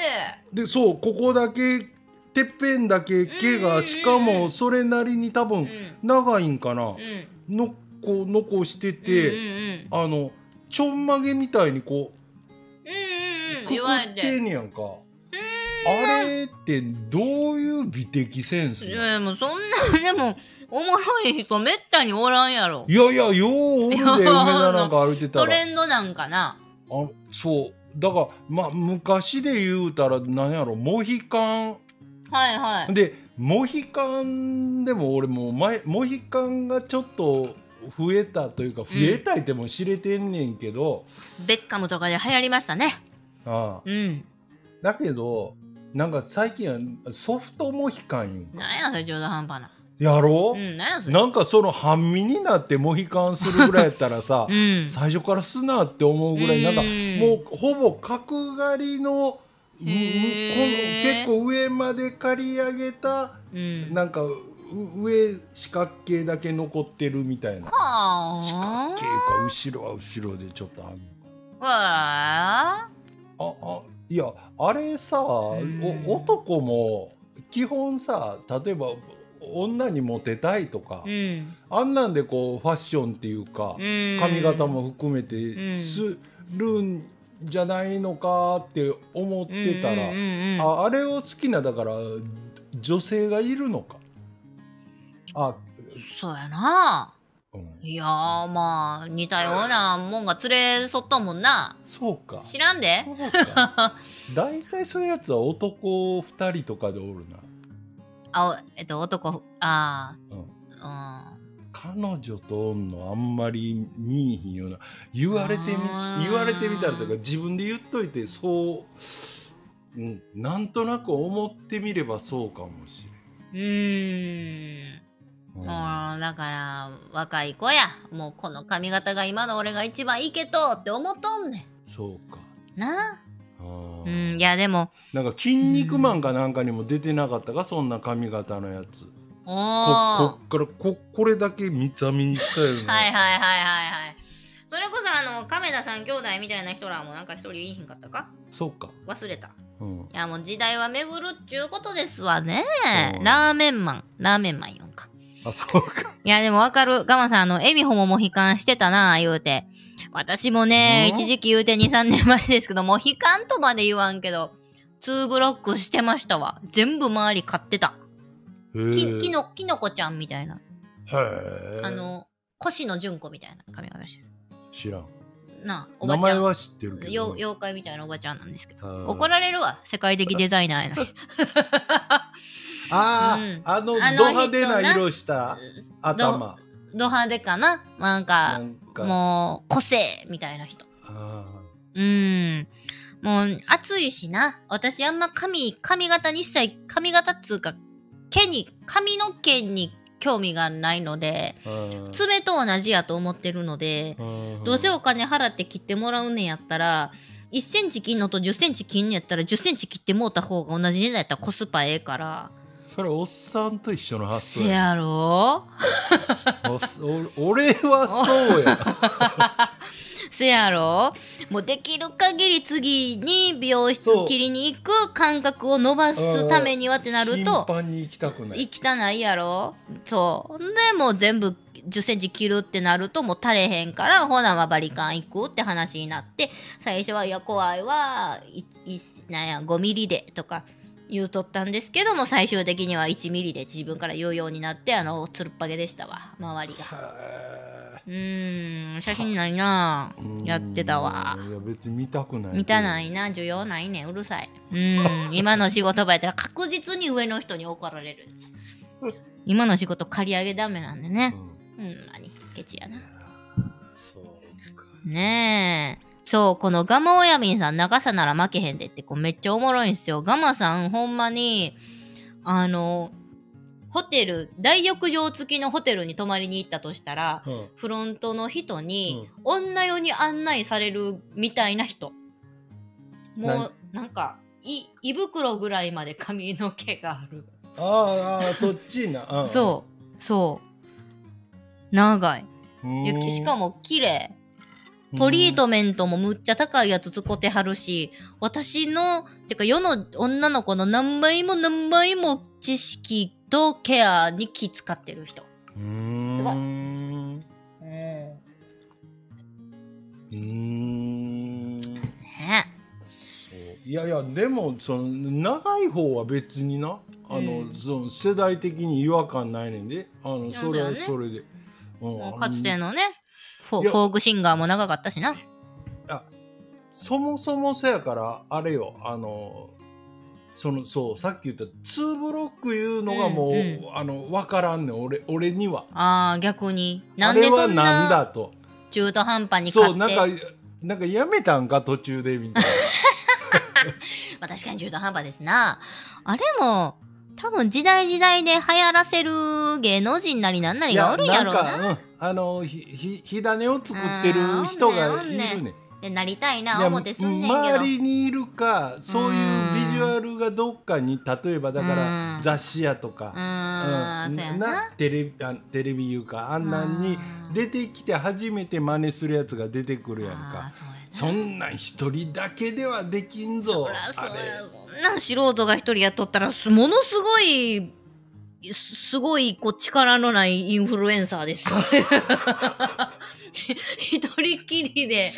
うでそうここだけてっぺんだけ毛がしかもそれなりに多分うん。長いんかなう、ん。のこう残してて、うん。あのちょんまげみたいにこうんうんうん。うくくってて。んねやんか。あれってどういう美的センスいやもうそんな、でも、おもろい人めったにおらんやろ。いやいやようおるでいや 梅田なんか歩いてたトらレンドなんかな。あそうだからまあ昔で言うたら何やろモヒカンはいはい。でモヒカンでも俺もう前モヒカンがちょっと増えたというか増えたいってもう知れてんねんけど、ベッカムとかで流行りましたね。ああうん。だけどなんか最近はソフトモヒカン言うんかなんやそれ中途半端な。やろ？う、うん、なんかその半身になってモヒカンするぐらいやったらさ、うん。最初からすなって思うぐらいなんかうん。もうほぼ角刈りの結構上まで刈り上げたうん。なんかう上四角形だけ残ってるみたいな。は四角あ形か後ろは後ろでちょっとある。わあ。ああいやあれさ、ん。お男も基本さ例えば女にモテたいとか、うん。あんなんでこうファッションっていうか、うん。髪型も含めうんてするんじゃないのかって思ってたら、うんうんうんうんああれを好きなだから女性がいるのか。あ、そうやな。うん、いやーまあ似たようなもんが連れ添っとんもんな。そうか。知らんで。そうか。大体そういうやつは男2人とかでおるな、あえっと男あうん、ーうん。彼女とおんのあんまり見えひんような言われてみ言われてみたらとか自分で言っといてそう、うん、なんとなく思ってみればそうかもしれん、うん。もうだから若い子や。もうこの髪型が今の俺が一番いいけとって思っとんねそうか。んなあうー。んいやでも。なんか「筋肉マン」かなんかにも出てなかったか？そんな髪型のやつ。おこー。こっからここれだけ三つ編みにしたよね。はいはいはいはいはい。それこそあの亀田三兄弟みたいな人らもなんか一人いいひんかったか？そうか。忘れた。うん。いやもう時代は巡るっちゅうことですわね。うんラーメンマン。ラーメンマンよんか。あそうか。いやでもわかる。ガマさんあのエミホもモヒカンしてたな言うて私もねうん一時期言うて23年前ですけどモヒカンとまで言わんけど2ブロックしてましたわ。全部周り買ってた。ききのきのこちゃんみたいな。へえ。あの腰の純子みたいな髪型して知らん。なあおばちゃん。名前は知ってるけど。よ妖怪みたいなおばちゃんなんですけど。怒られるわ世界的デザイナーやの。に あー、うん。あのあのド派手な色した頭ド派手かな？なんなか。もう個性みたいな人。あうん。もう暑いしな。私あんま髪髪型に一切髪型っつうか毛に髪の毛に興味がないので爪と同じやと思ってるのでどうせお金払って切ってもらうねんやったら1センチ切んのと10センチ切んのやったら10センチ切ってもうた方が同じ値段やったらコスパええからそれおっさんと一緒の発想せやろ？お俺はそうや。せやろ？もうできる限り次に美容室切りに行く感覚を伸ばすためにはってなる頻と繁に行きたくない。行きたないやろ？そう。でもう全部10センチ切るってなるともう足れへんからほなまあバリカン行くって話になって最初はいや怖いはいいなんや5ミリでとか言うとったんですけども最終的には1ミリで自分から言うようになってあのつるっぱげでしたわ。周りが。へうーん写真ないな。ーやってたわ。いや別に見たくない見たないいな。需要ないねん。うるさい。うん。今の仕事場やったら確実に上の人に怒られる。今の仕事借り上げダメなんでね。うん。何ケチやな。そうか。ねえそうこのガマオヤミンさん長さなら負けへんでってこうめっちゃおもろいんすよ。ガマさんほんまにあのホテル大浴場付きのホテルに泊まりに行ったとしたらうん。フロントの人に、女湯に案内されるみたいな人。もうなんかい胃袋ぐらいまで髪の毛がある。あーあーそっちな、うん。そうそう。長い。うん。雪しかも綺麗トリートメントもむっちゃ高いやつ使ってはるし私のてか世の女の子の何倍も何倍も知識とケアに気使ってる人。うーんすごい。うん。うーんね。そう。いやいやでもその長い方は別になあの、うん。その世代的に違和感ないねんであのそれはそれで、うんかつてのねフォフォークシンガーも長かったしな。あそもそもそやからあれよあのそのそうさっき言った2ブロックいうのがもう、うんうん。あの分からんねん俺俺には。あー逆に。なあんでれはなんそんなだと。中途半端にそうなんかなんかやめたんか途中でみたい まあ、確かに中途半端ですな。あれも多分時代時代で流行らせる芸能人なりなんなな。りがおるんやろうな。なんか、うん、あのひひ火種を作ってる人がいるねでなりたいな思ってすんねんけど。周りにいるかそういうビジュアルがどっかに例えばだからうん。雑誌やとかう、ーん。そうやな。テレビあテレビいうかあんなんにうん出てきて初めて真似するやつが出てくるやんあかーそんなん一人だけではできんぞそんな。ん素人が一人やっとったらすものすごいすごいこう力のないインフルエンサーですよ 一人っきりで。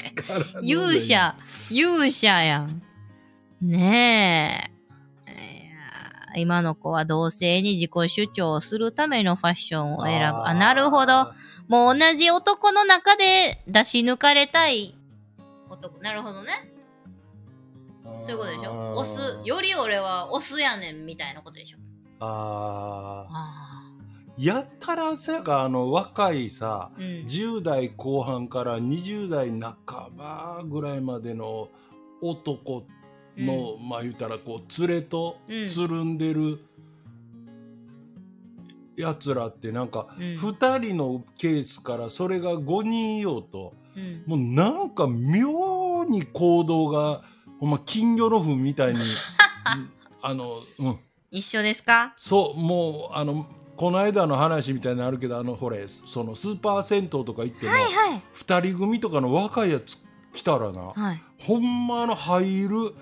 勇者。勇者やん。ねえ。今の子は同性に自己主張するためのファッションを選ぶ。あなるほど。もう同じ男の中で出し抜かれたい男。なるほどね。そういうことでしょ？オスより俺はオスやねんみたいなことでしょ？あー。あやったらさやかあの若いさあうん。10代後半から20代半ばぐらいまでの男の、まあ言うたらこう連れとうん。つるんでるやつらってなんかうん。2人のケースからそれが5人いようとうん。もうなんか妙に行動がほんま金魚の糞みたいにうん あのうん。一緒ですか？そうもうあのこの間の話みたいになるけどあのほれそのスーパー銭湯とか行っても、はいはい。2人組とかの若いやつ来たらなはい。ほんまあの入る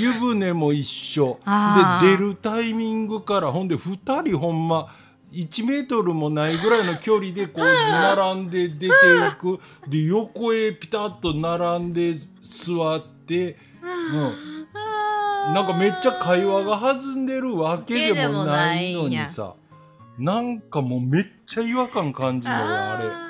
湯船も一緒。で出るタイミングからほんで2人ほんま1メートルもないぐらいの距離でこう並んで出ていく。で横へピタッと並んで座って、うん、なんかめっちゃ会話が弾んでるわけでもないのにさなんかもうめっちゃ違和感感じるよあれ。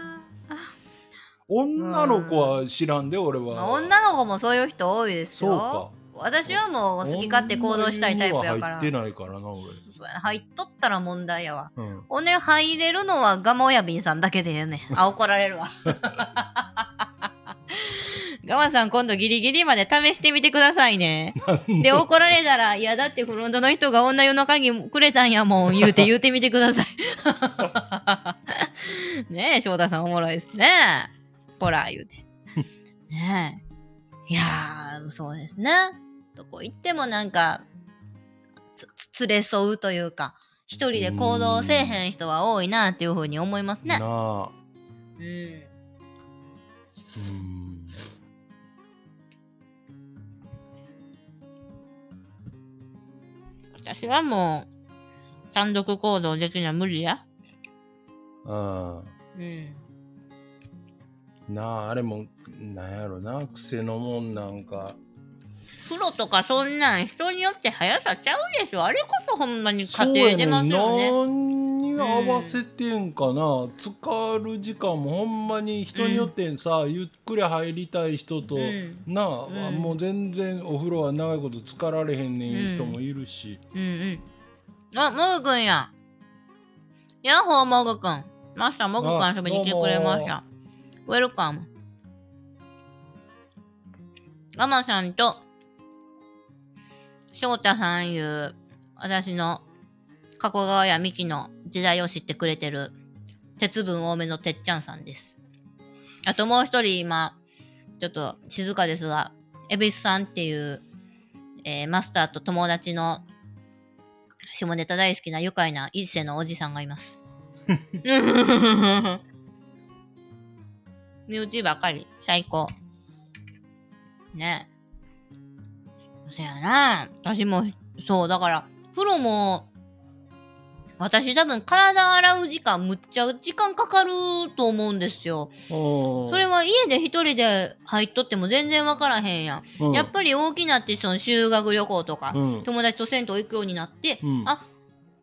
女の子は知らんで俺は。女の子もそういう人多いですそうよか。私はもう好き勝手行動したいタイプやから。入ってないからな俺、入っとったら問題やわ。うん、おね入れるのはガマ親瓶さんだけでええねん。あ怒られるわ ガマさん今度ギリギリまで試してみてくださいね。で？怒られたら「いやだってフロントの人が女湯の鍵くれたんやもん」言うて言うてみてください。ねえ翔太さんおもろいですね。ほら言うて。ねえ。いやーそうですね。どこ行ってもなんか連れ添うというか一人で行動せえへん人は多いなっていうふうに思いますね。なあ。うん。うん私はもう単独行動できな無理や。あうん。あなああれもなんやろな。癖のもんなんか。風呂とかそんなん人によって速さちゃうでしょ。あれこそほんまに家庭出ますよね。何に合わせてんかな、浸かる時間もほんまに人によってさ、ゆっくり入りたい人と、うん。なあ、うん。もう全然お風呂は長いこと浸かられへんねんいう人もいるし、うん。うん。あもぐくんや。ヤッホーもぐくん。マスターもぐくんあ遊びに来てくれました。ウェルカムガマさんと翔太さんいう私の加古川やミキの時代を知ってくれてる鉄分多めのてっちゃんさんです。あともう一人今、ちょっと静かですが、エビスさんっていう、えーマスターと友達の下ネタ大好きな愉快な一世のおじさんがいます。身内ばっかり、最高。ねえ。そやな。私も、そう、だから、風呂も、私多分体洗う時間むっちゃ時間かかると思うんですよ。そそれは家で一人で入っとっても全然わからへんやん。うんやっぱり大きなってその修学旅行とか、うん友達と銭湯行くようになって、うんあ、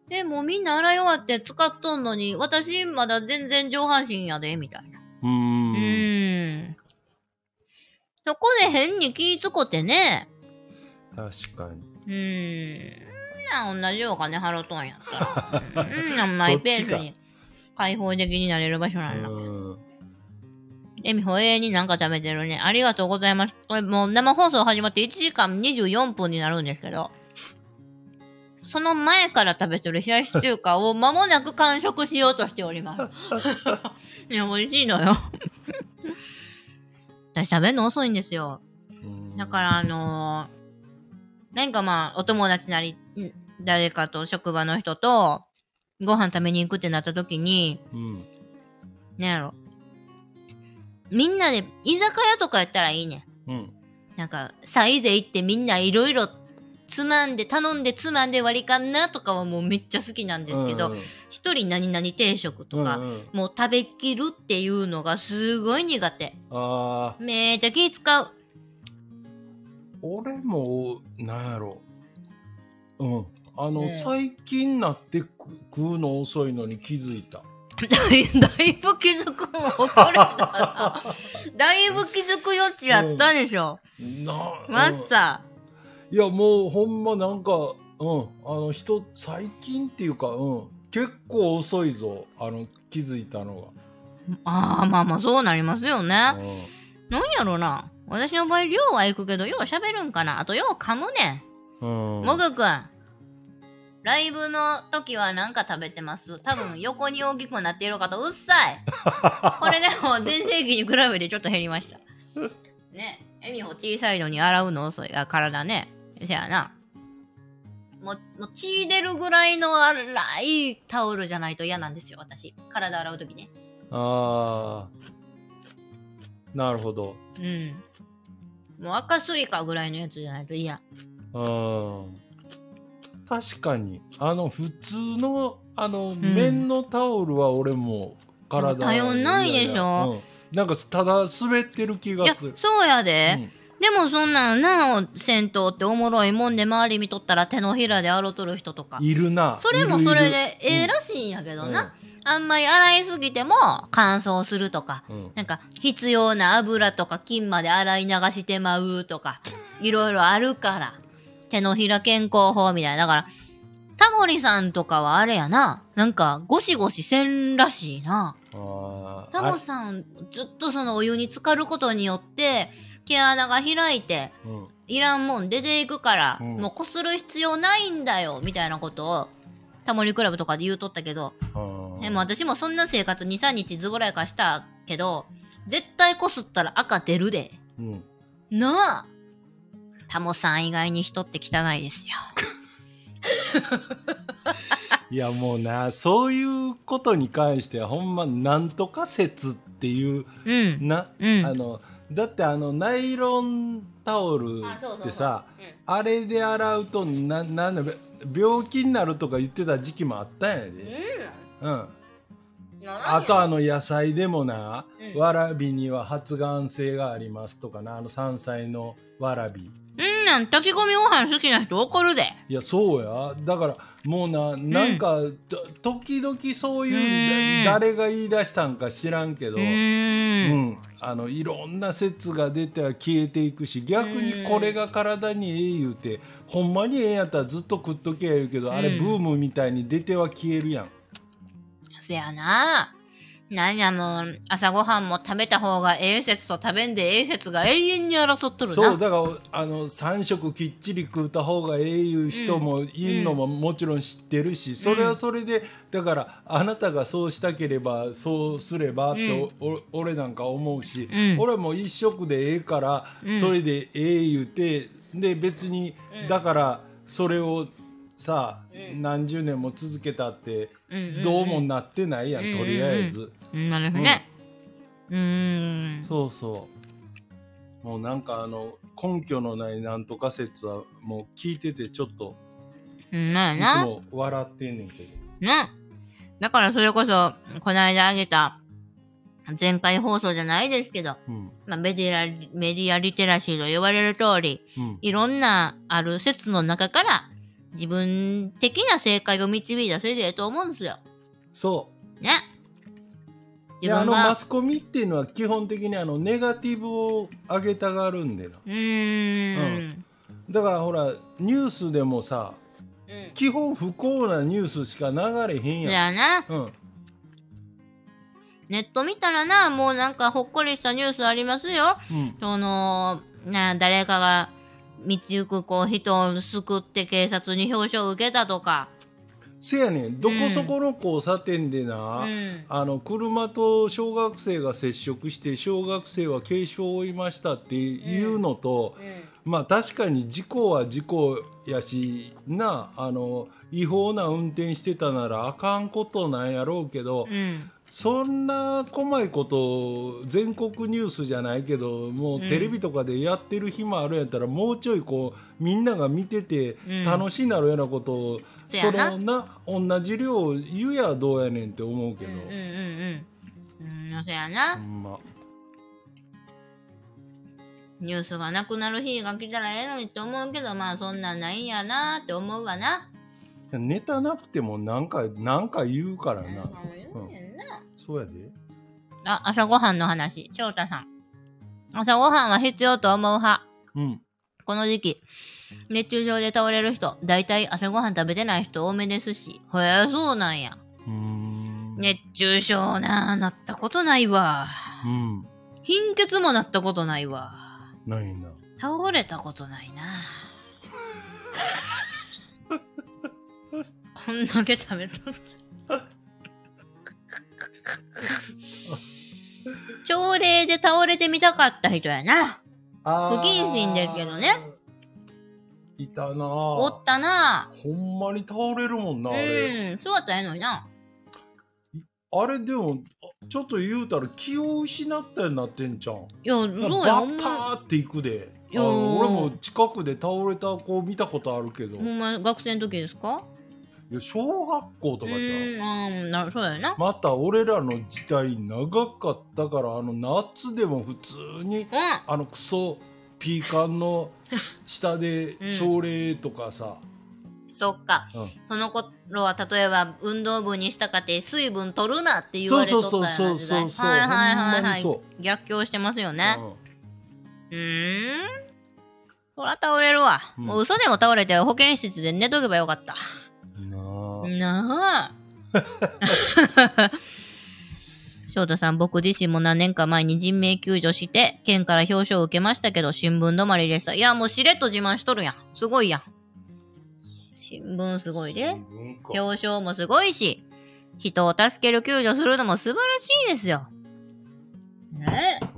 でもうみんな洗い終わって使っとんのに、私まだ全然上半身やで、みたいな。うーんうーん。そこで変に気ぃつこてね。確かにうーん。な同じお金払うとんやったら。うん、マイペースに開放的になれる場所なんだ。うんエミホ永遠になんか食べてるね。ありがとうございます。これもう生放送始まって1時間24分になるんですけど、その前から食べてる冷やし中華を間もなく完食しようとしております。いや、美味しいのよ。私食べるの遅いんですよ。うんだからあのー、なんかまあ、お友達なり、ん誰かと職場の人と、ご飯食べに行くってなった時に、うんなんやろ。みんなで、居酒屋とかやったらいいねん。うんなんか、サイゼ行ってみんないろいろつまんで、頼んでつまんで割り勘なとかはもうめっちゃ好きなんですけどうん、一、人何々定食とか、うんうんもう食べきるっていうのがすごい苦手。めっちゃ気使う。俺もなんやろうんあの、うん最近なってく食うの遅いのに気づいた だいぶ気づくもん怒れたな。だいぶ気づく余地あったでしょ。なマうんッサいやもうほんまなんかうんあの人最近っていうかうん結構遅いぞあの気づいたのああ、まあまあそうなりますよね。が、なんやろな。私の場合、量は行くけど、よう喋るんかな。あと、よう噛むねん。うんうんもぐくん。ライブの時は何か食べてます？多分横に大きくなっているかとうっさい。これでも全盛期に比べてちょっと減りました。ね。エミホ小さいのに洗うの？遅いあ体ね。せやな。もうもう血出るぐらいの粗いタオルじゃないと嫌なんですよ私。体洗う時ね。ああなるほど。うん。もう赤すりかぐらいのやつじゃないと嫌。うん確かに。あの普通のあの、ん。綿のタオルは俺も体頼ん。ないでしょ。うん。なんかただ滑ってる気がする。そうやで、うん。でもそんなんな銭湯っておもろいもんで周り見とったら手のひらで洗うとる人とか。いるな。それもそれでええらしいんやけどな、あんまり洗いすぎても乾燥するとか。うん。うんなんか必要な油とか菌まで洗い流してまうとか。いろいろあるから手のひら健康法みたいな。だからタモリさんとかはあれやな。なんかゴシゴシせんらしいな。タモさんずっとそのお湯に浸かることによって毛穴が開いてあうん。いらんもん出ていくから、うん。もうこする必要ないんだよみたいなことをタモリクラブとかで言うとったけど。でも私もそんな生活23日ズボラやからしたけど絶対こすったら赤出るで。うん。なあタモさん以外に人って汚いですよ。いやもうなそういうことに関してはほんまなんとか説っていううん。な、うん。あのだってあのナイロンタオルってさあれで洗うとななんだ病気になるとか言ってた時期もあったんやで、うん、あとあの野菜でもな、うん。わらびには発がん性がありますとかなあの山菜のわらび。うん。なん炊き込みご飯好きな人怒るで。いやそうや。だからもうななんか、と時々そういう誰が言い出したんか知らんけど、うん。ん、あのいろんな説が出ては消えていくし逆にこれが体にええ言うてほんまにええんやったらずっと食っとけや言うけどあれうん。ブームみたいに出ては消えるやん。せやななんやもう朝ごはんも食べた方がええ説と食べんでええ説が永遠に争っとるな。そうだからあの3食きっちり食うた方がええいう人もいるのももちろん知ってるし、それはそれでだからあなたがそうしたければそうすればって、お俺なんか思うし、うん。俺も一食でええから、うん。それでええ言うてで別に、だからそれをさ、何十年も続けたってうんうんうん。どうもなってないやん、うん。とりあえず。うんなるほどねうーんそうそう。もうなんかあの根拠のないなんとか説はもう聞いててちょっとうんまあいつなも笑ってんねんけど。なだからそれこそこの間あげた前回放送じゃないですけど、うんまあ、メディアメディアリテラシーと言われる通りうんいろんなある説の中から自分的な正解を導いたそれでええと思うんですよ。そう。ね。であ。のマスコミっていうのは基本的にあのネガティブを上げたがるんでな。うーん。だからほらニュースでもさうん。基本不幸なニュースしか流れへんじやん。ゃあな、うん。ネット見たらな、もうなんかほっこりしたニュースありますよ。うん。その、な、誰かが道行くこう人を救って警察に表彰を受けたとか。せやねん。どこそこの交差点でな、うん。あの車と小学生が接触して小学生は軽傷を負いましたっていうのと、まあ確かに事故は事故やしなあの違法な運転してたならあかんことなんやろうけど、うんそんな細いこと全国ニュースじゃないけどもうテレビとかでやってる暇あるんやったら、もうちょいこうみんなが見ててうん。楽しいなるようなことを、そそやな。のな同じ量言うやどうやねんって思うけど。うんうんうんうん。うんそやな。ま。ニュースがなくなる日が来たらええのにって思うけどまあそんなんないんやなって思うわな。ネタなくてもなんかなんか言うからな、うねんなそうやで。あ朝ごはんの話。翔太さん。朝ごはんは必要と思う派。うん。この時期。熱中症で倒れる人。だいたい朝ごはん食べてない人多めですし。へえそうなんや。うーん。熱中症ななったことないわ。うん。貧血もなったことないわ。ないな。倒れたことないな。こんだけ食べとった 朝礼で倒れてみたかった人やな。不謹慎ですけどね。いたな。おったな。ほんまに倒れるもんなあれ、うんそうやったらええのにな。あれでもあちょっと言うたら気を失ったようになってんじゃんいやそうやバッタまーっていくで。あいや。の俺も近くで倒れた子見たことあるけど、ほんま学生の時ですか？いや小学校とかじゃん、うんうんなそうやな。また俺らの時代長かったからあの夏でも普通にうん。あのクソピーカンの 下でうん朝礼とかさ、そっか、うん。その頃は例えば運動部にしたかて水分取るなって言われとったような時代。そうそうそうそうそうはいはいはいはい。逆境してますよね。うん。そら倒れるわ、うん。もう嘘でも倒れて保健室で寝とけばよかったなあ翔太さん僕自身も何年か前に人命救助して県から表彰を受けましたけど新聞止まりでしたいやもうしれっと自慢しとるやん。すごいやん。新聞すごいで。表彰もすごいし、人を助ける救助するのも素晴らしいですよ。ね。うんえ。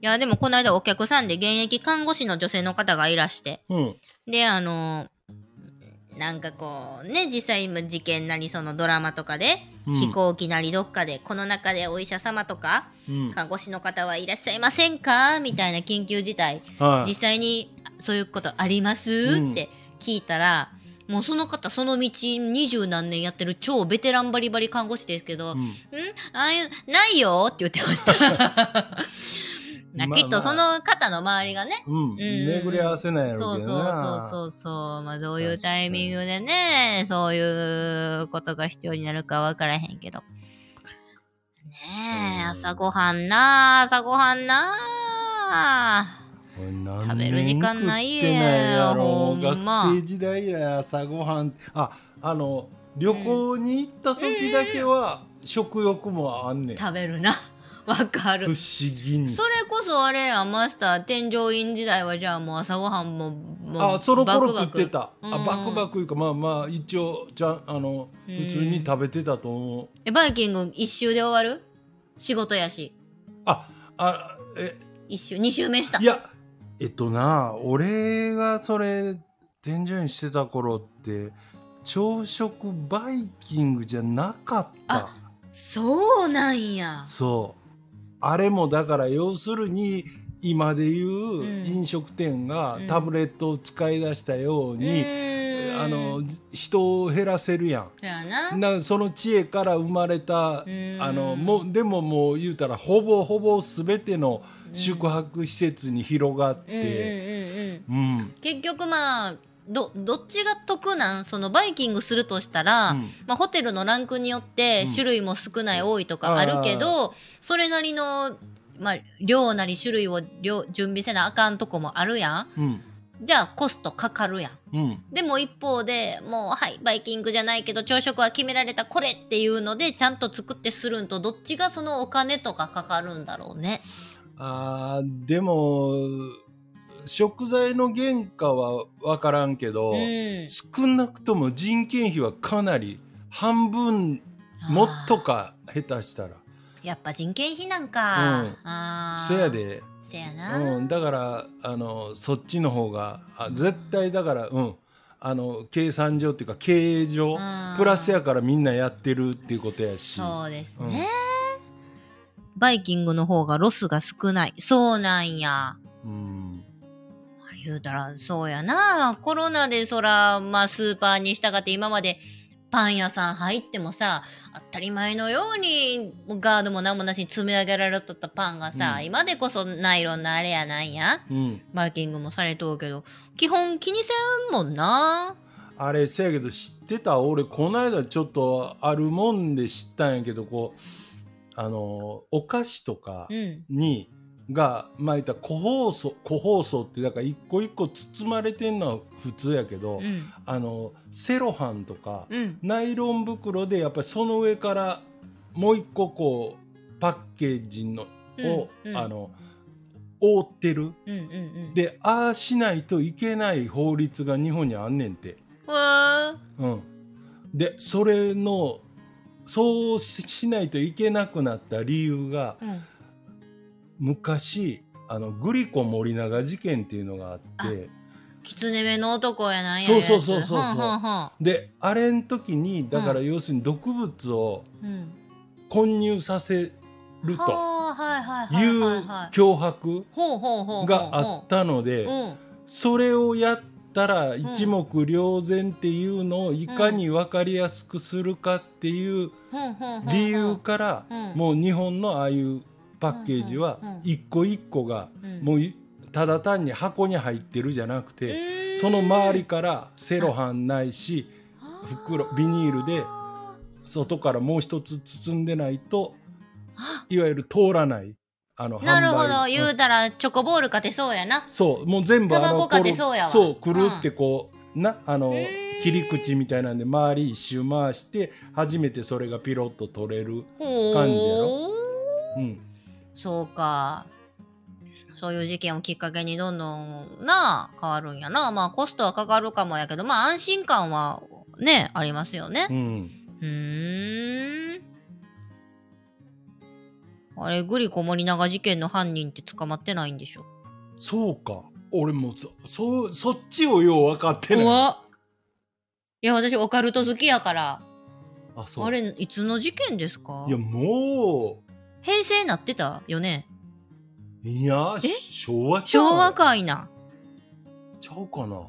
いや、でもこの間お客さんで現役看護師の女性の方がいらして、うん。で、あのなんかこうね、実際今事件なりそのドラマとかで、うん。飛行機なりどっかで、この中でお医者様とか、うん。看護師の方はいらっしゃいませんか？みたいな緊急事態。はい。実際にそういうことあります、うん。って聞いたらもうその方その道二十何年やってる超ベテランバリバリ看護師ですけど「うん。ん？ああいうないよ」って言ってました。なまあきっとその方の周りがね。うん、巡り合わせないやろそううけそうそうどなそうそう。まあどういうタイミングでねそういうことが必要になるか分からへんけど。ねえうん。朝ごはんな朝ごはんな食べる時間ないやろほんま。学生時代以来朝ごはん。ああの旅行に行った時だけは食欲もあんねん、食べるなわかる。不思議にそれこそあれやマスター添乗員時代はじゃあもう朝ごはんももうあその頃バクバク。食ってたうん。あバクバクいうかまあまあ一応じゃあのうん。普通に食べてたと思う。えバイキング一周で終わる？仕事やし。ああえ。一周二周目した。いやえっとな俺がそれ添乗員してた頃って朝食バイキングじゃなかった。あそうなんや。そうあれもだから要するに今でいううん。飲食店がうん。タブレットを使い出したよううに、ーん。あの人を減らせるやん。な。なその知恵から生まれたうん。あのもうでももう言うたらほぼほぼ全ての宿泊施設に広がって、結局まあどどっちが得なん？そのバイキングするとしたら、うん。まあ、ホテルのランクによってうん。種類も少ない多いとかあるけど、それなりの、まあ、量なり種類を量準備せなあかんとこもあるやん。うん。じゃあコストかかるやん。うん。でも一方でもうはいバイキングじゃないけど朝食は決められたこれっていうのでちゃんと作ってするんとどっちがそのお金とかかかるんだろうね。あーでも食材の原価は分からんけど、うん。少なくとも人件費はかなり半分もっとか下手したらやっぱ人件費なんか、うん。あー。そやで、せやな、うん、だからあのそっちの方があ絶対だからうん。あの計算上っていうか経営上うん。プラスやからみんなやってるっていうことやし。そうですね、バイキングの方がロスが少ない。そうなんや。うん。言うたらそうやな。コロナでそらまあスーパーにしたって今までパン屋さん入ってもさ当たり前のようにガードも何もなしに積み上げられとったパンがさ、うん。今でこそナイロンのあれやなんや。うん。バイキングもされとうけど基本気にせんもんな。あれせやけど知ってた俺この間ちょっとあるもんで知ったんやけどこうあのお菓子とかうん。に、がまあ言ったら個包装個包装ってだから一個一個包まれてんのは普通やけど、うん。あのセロハンとか、うん。ナイロン袋でやっぱりその上からもう一個こうパッケージのを、うん。うん。あの覆ってる。うんうんうん。でああしないといけない法律が日本にあんねんて。うん、でそれのそうししないといけなくなった理由がうん昔あのグリコ森永事件っていうのがあって。狐目の男やなんやそうそうそうそうそう。であれん時にだから要するに毒物をうん。混入させるというはい脅迫があったのでうん。それをやったら一目瞭然っていうのをいかに分かりやすくするかっていう理由からうん。もう日本のああいうパッケージは一個一個がうん。もういただ単に箱に入ってるじゃなくうてその周りからセロハンないし袋ビニールであ外からもう一つ包んでないとあいわゆる通らないあのなるほど。言うたらチョコボール買てそうやな。そうもう全部あのタバコ買ってそうやわそうくるってこう、なあの切り口みたいなんで周り一周回して初めてそれがピロッと取れる、感じやろ。うん、そうか。そういう事件をきっかけにどんどんな変わるんやな。まあコストはかかるかもやけどまあ安心感はねありますよね。うん、うーん。あれグリコ森永事件の犯人って捕まってないんでしょ？そうか。俺もそそそっちをよう分かってない。いや私オカルト好きやから。あそう。あれいつの事件ですか？いやも平成なってたよね？ういやえ？昭和ちゃう？昭和かいな。ちゃうかな？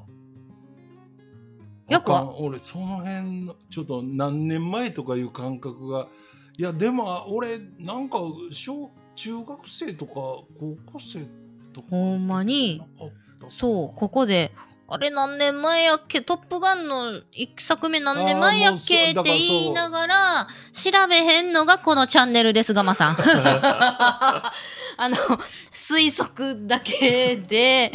やっぱ？わかん俺その辺のちょっと何年前とかいう感覚がいやでもあ俺なんか小中学生とか高校生とかほんまに？そうここであれ何年前やっけ？トップガンの一作目何年前やっけ？って言いながら調べへんのがこのチャンネルですガマさん。あの推測だけで。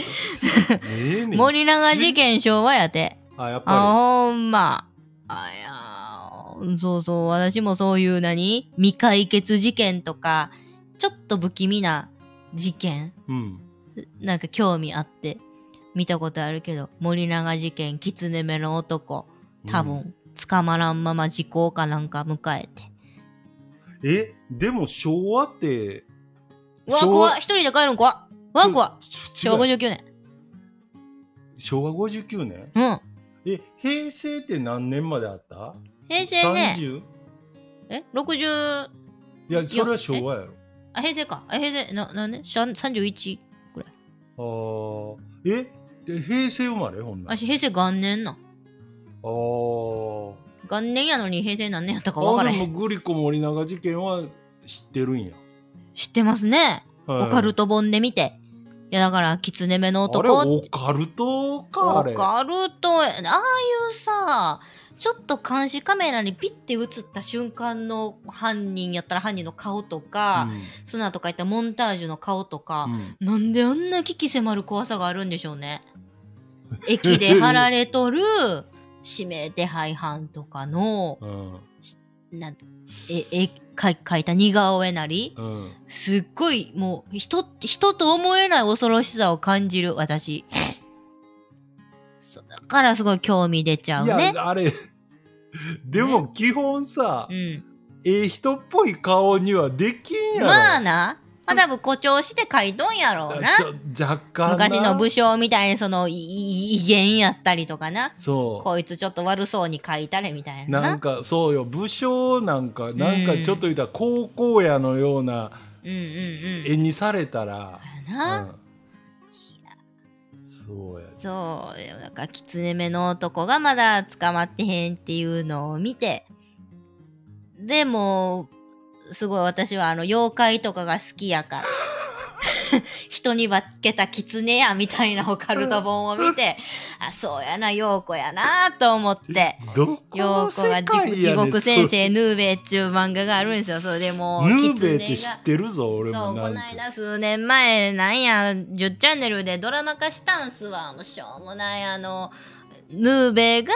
森永事件昭和やて。あやっあぱほんま。あいやそうそう私もそういう何？未解決事件とかちょっと不気味な事件。りうん。なんか興味あって見たことあるけど森永事件狐目の男。多分、うん捕まらんまま時効かなんか迎えて。え？でも昭和ってうわ昭和怖い。一人で帰るん怖っうわ怖いち昭和違う59年。昭和59年？うん。え平成って何年まであった？平成ね。30? え？60いやそれは昭和やろ。あ平成か。あ平成ななんでしゃ31あー。え？で平成生まれ？ほんなら。私平成元年な。あー。元年やのに平成何年やったか分からへでもグリコ森永事件は知ってるんや、知ってますね、はい。オカルト本で見て。いやだから狐目のあれ男オカルトかあれ。オカルトああいうさちょっと監視カメラにピッて映った瞬間の犯人やったら犯人の顔とか、その後書いたモンタージュの顔とかう、ん。なんであんな危機迫る怖さがあるんでしょうね。駅で貼られとる指名手配犯とかのうん。なんえ、え、か描いた似顔絵なり、うん。すっごい、もう、人、人と思えない恐ろしさを感じる、私。からすごい興味出ちゃういね。やあれでも基本さ、うん。ええ人っぽい顔にはできんやろまあな。まあ多分誇張して書いとんやろうな。若干な昔の武将みたいにそのいい威厳やったりとかな。そこいつちょっと悪そうに書いたれみたいうな。なんかそうよ武将なんかなんかちょっと言ったら高校野のようなうんうんうん。絵にされたら、やな。うんそうやそう。なんか、狐目の男がまだ捕まってへんっていうのを見て、でも、すごい私はあの、妖怪とかが好きやから、人に化けた狐やみたいなオカルト本を見て、あ、そうやな、陽子やなと思って、陽子が地獄先生ヌーベイっていう漫画があるんですよ。それでもう、ヌーベイって知ってるぞ俺そう、こなんて。間数年前、なんや、10チャンネルでドラマ化したんすわ。もうしょうもない、あの、ヌーベイが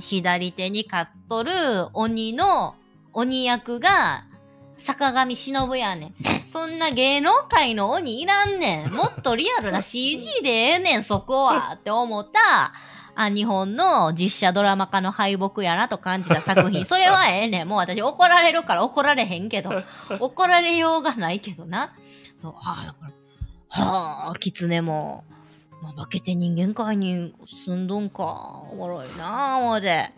左手に飼っとる鬼の、鬼役が、坂上忍やねん。そんな芸能界の鬼いらんねん。もっとリアルな CG でええねん、そこは。って思った、あ、日本の実写ドラマ化の敗北やなと感じた作品。それはええねん。もう私怒られるから怒られへんけど。怒られようがないけどな。そう、ああ、だから、はあ、狐も、まあ、化けて人間界に住んどんか。おもろいなあ、思うて。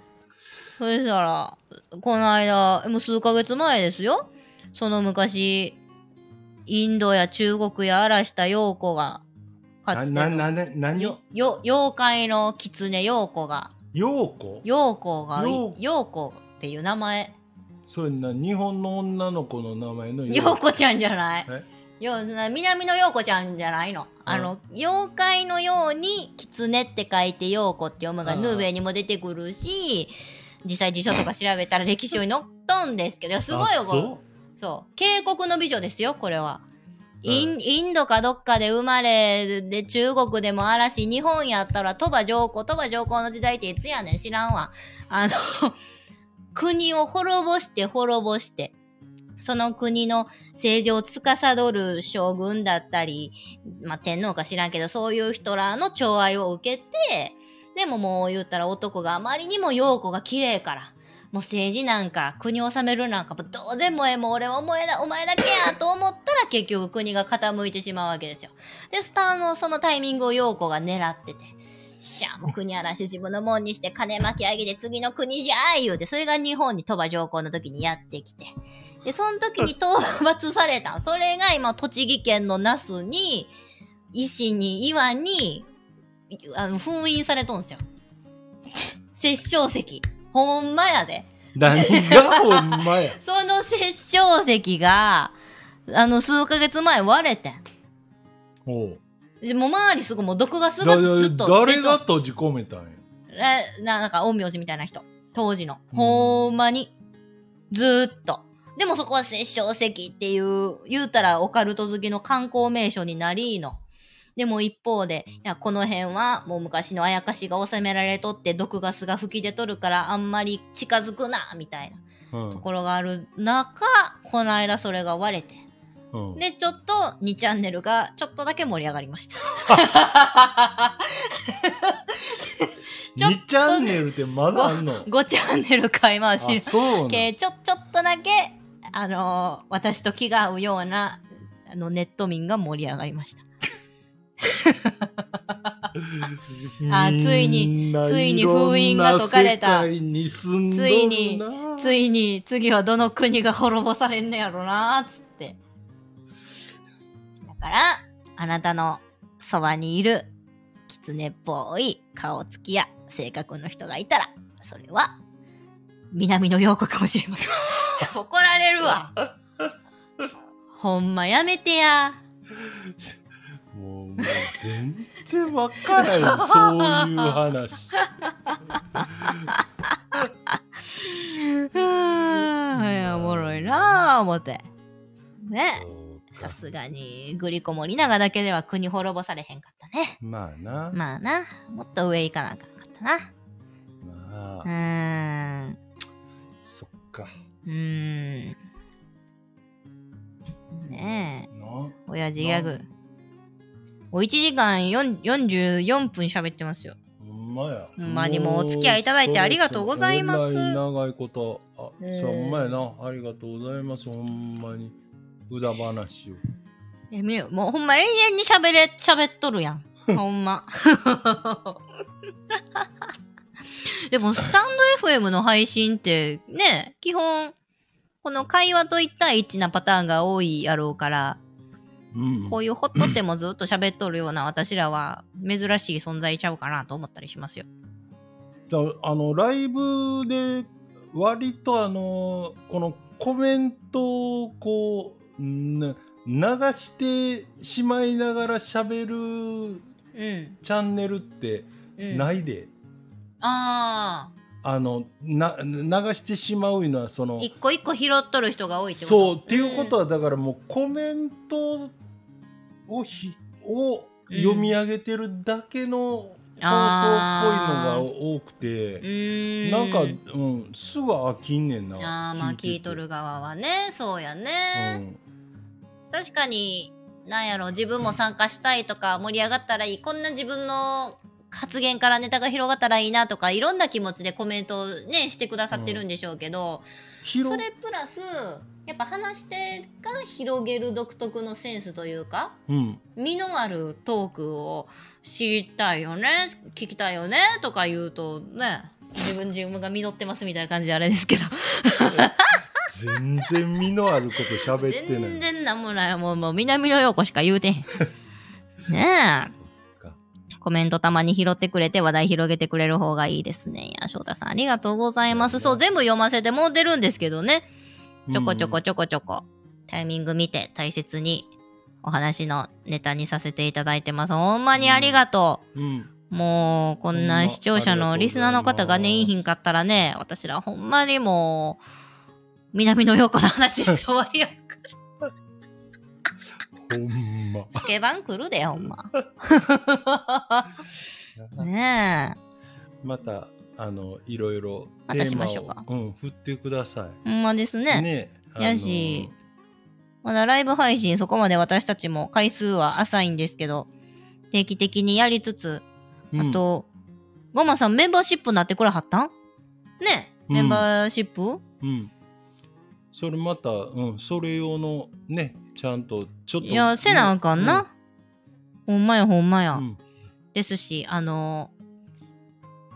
そしたら、この間、もう数ヶ月前ですよ。その昔、インドや中国や荒らした陽子が、かつてなのなな何？よ、よ、妖怪の狐陽子が、陽子？陽子が陽、陽子っていう名前。それな日本の女の子の名前の陽子？ちゃんじゃない？え？よ南の陽子ちゃんじゃないの？あの、妖怪のように、狐って書いて陽子って読むが、ヌーベイにも出てくるし、実際辞書とか調べたら歴史書に載っとんですけど、すごいよ、そう。渓谷の美女ですよ、これは。うんインインドかどっかで生まれで中国でも嵐日本やったら鳥羽上皇鳥羽上皇の時代っていつやねん知らんわあの 国を滅ぼして滅ぼしてその国の政治を司る将軍だったり、まあ、天皇か知らんけどそういう人らの寵愛を受けてでももう言ったら男があまりにも陽子が綺麗からもう政治なんか国を治めるなんかどうでもええもう俺はお前だお前だけやと思ったら結局国が傾いてしまうわけですよ。でスターのそのタイミングを陽子が狙ってて。しゃあもう国嵐自分のもんにして金巻き上げて次の国じゃー言うてそれが日本に鳥羽上皇の時にやってきてでその時に討伐されたそれが今栃木県の那須に石に岩にあの封印されとんすよ。殺生石。ほんまやで。何がほんまや？その殺生石が、あの、数ヶ月前割れてん。おうでもう周りすぐもう毒ガスだがずっと誰が閉じ込めたんや？えななんか陰陽師みたいな人。当時の。うんほんまに。ずーっと。でもそこは殺生石っていう、言うたらオカルト好きの観光名所になりの。でも一方で、いや、この辺はもう昔のあやかしが収められとって毒ガスが吹き出とるからあんまり近づくな、みたいなうんところがある中、この間それが割れて。うんで、ちょっと2チャンネルがちょっとだけ盛り上がりました。ちょっと2チャンネルってまだあんの？5チャンネル買い回しあそうちょ、ちょっとだけ、あのー私と気が合うような、あの、ネット民が盛り上がりました。あついについに封印が解かれたついについに、次はどの国が滅ぼされんのやろな、つって。だから、あなたのそばにいる、狐っぽい顔つきや性格の人がいたら、それは、南の陽子かもしれません。怒られるわ。ほんまやめてや。もうもう全然わからんそういう話うーん、いやおもろいなあ思って。ね。さすがに、グリコ森永だけでは国滅ぼされへんかったね。まあな、まあな、もっと上行かなあかんかったな。まあうーん。そっかうん。ねえ。な親父ギャグ。お1時間4 44分喋ってますよ。ほんまや。ほんまにもうお付き合いいただいてありがとうございますえらい長いこと。あ、ほんまやな。ありがとうございます。ほんまに。うだ話を。いや、みもうほんま永遠に喋れ、喋っとるやん。ほんま。でも、スタンド FM の配信って、ね、基本、この会話と1対1なパターンが多いやろうから、うんこ。ういうほっとってもずっと喋っとるような私らは珍しい存在ちゃうかなと思ったりしますよ。だあのライブで割とあのこのコメントをこうん流してしまいながら喋るうん。チャンネルってうん、ないで、ああのな流してしまうのはそあ、の一個一個拾っとる人が多いってこと？そうっていうことはだからもうコメントをひを読み上げてるだけの放送っぽいのが多くて。なんか、うん、すぐ飽きんねんな。ああまあ聞いとる側はね。そうやね、確かになんやろ自分も参加したいとか盛り上がったらいい。こんな自分の発言からネタが広がったらいいなとかいろんな気持ちでコメントをねしてくださってるんでしょうけど、広それプラスやっぱ話し手が広げる独特のセンスというかうん、身のあるトークを知りたいよね聞きたいよねとか言うとね自分自分が実ってますみたいな感じであれですけど。全然身のあること喋ってな全い。然なんもない。もうもう南の陽子しか言うてへん。ねえコメントたまに拾ってくれて話題広げてくれる方がいいですね。いや翔太さんありがとうございます。そう,、全部読ませてもうてるんですけどね。ちょこちょこうんちょこちょこ、タイミング見て大切にお話のネタにさせていただいてます。ほんまにありがとう、うん、もうこんな視聴者のリスナーの方がねいいひんかったらね私らほんまにもう南の陽子の話して終わりやほんま。スケバン来るでほんま。ねえ。またあのいろいろまたしましょうか。うん、振ってくださほんまですい。ねね。やしまだライブ配信そこまで私たちも回数は浅いんですけど定期的にやりつつうん。あと、ママさんメンバーシップになってくれはったん？ねうん。メンバーシップ、うん。それまた、うん、それ用のね、ちゃんとちょっと。いやせなあかんな、ほんまやほんまや、うん。ですしあの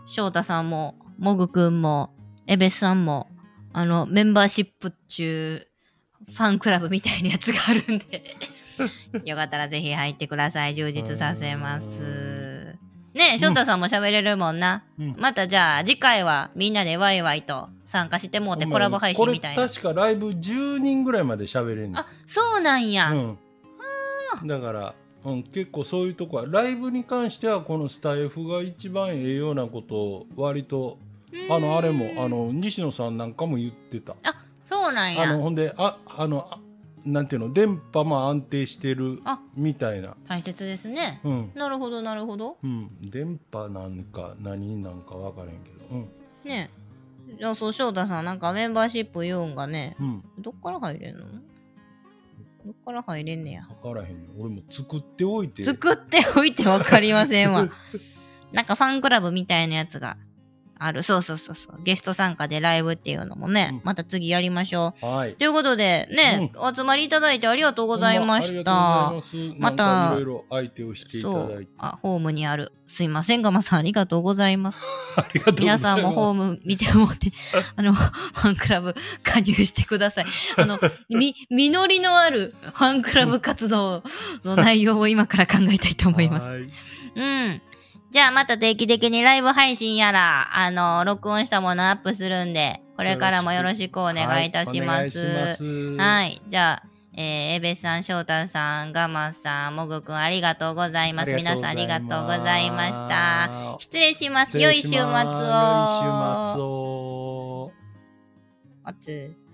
翔太さんももぐくんもエベスさんもあのメンバーシップっちゅうファンクラブみたいなやつがあるんで。よかったらぜひ入ってください。充実させますねえ翔太さんも喋れるもんな、うん。またじゃあ次回はみんなでワイワイと参加してもうてコラボ配信みたいな。これ確かライブ10人ぐらいまで喋れんねん。あそうなんや、うん、だから、うん、結構そういうとこはライブに関してはこのスタイフが一番ええようなことを割とあのあれもあの西野さんなんかも言ってた。あそうなんあやのほんでああのあなんていうの？電波も安定してるあ。みたいな。大切ですね。うん、なるほどなるほど。うん、電波なんか何なんか分からへんけど。うん。ねえ。じゃあそう、翔太さん、なんかメンバーシップ言うんがね、うん。どっから入れんの？どっから入れんねや？分からへん。俺も作っておいて。作っておいてわかりませんわ。なんかファンクラブみたいなやつがある。そうそうそうそう。ゲスト参加でライブっていうのもね、うんまた次やりましょう。はいということで、ね、お集まりいただいてありがとうございました。またいろいろ相手をしていただいて。あ、ホームにある。すいません、ガマさん、ありがとうございます。ありがとうございます皆さんもホーム見てもって、あの、ファンクラブ加入してください。あの、み、実りのあるファンクラブ活動の内容を今から考えたいと思います。はいうん。じゃあまた定期的にライブ配信やら、あの、録音したものアップするんで、これからもよろしくお願いいたします。はいはい。じゃあ、えー、エベさん、翔太さん、ガマさん、モグくん、ありがとうございます。皆さんありがとうございました。失礼します。良い週末を。良い週末を。おつ。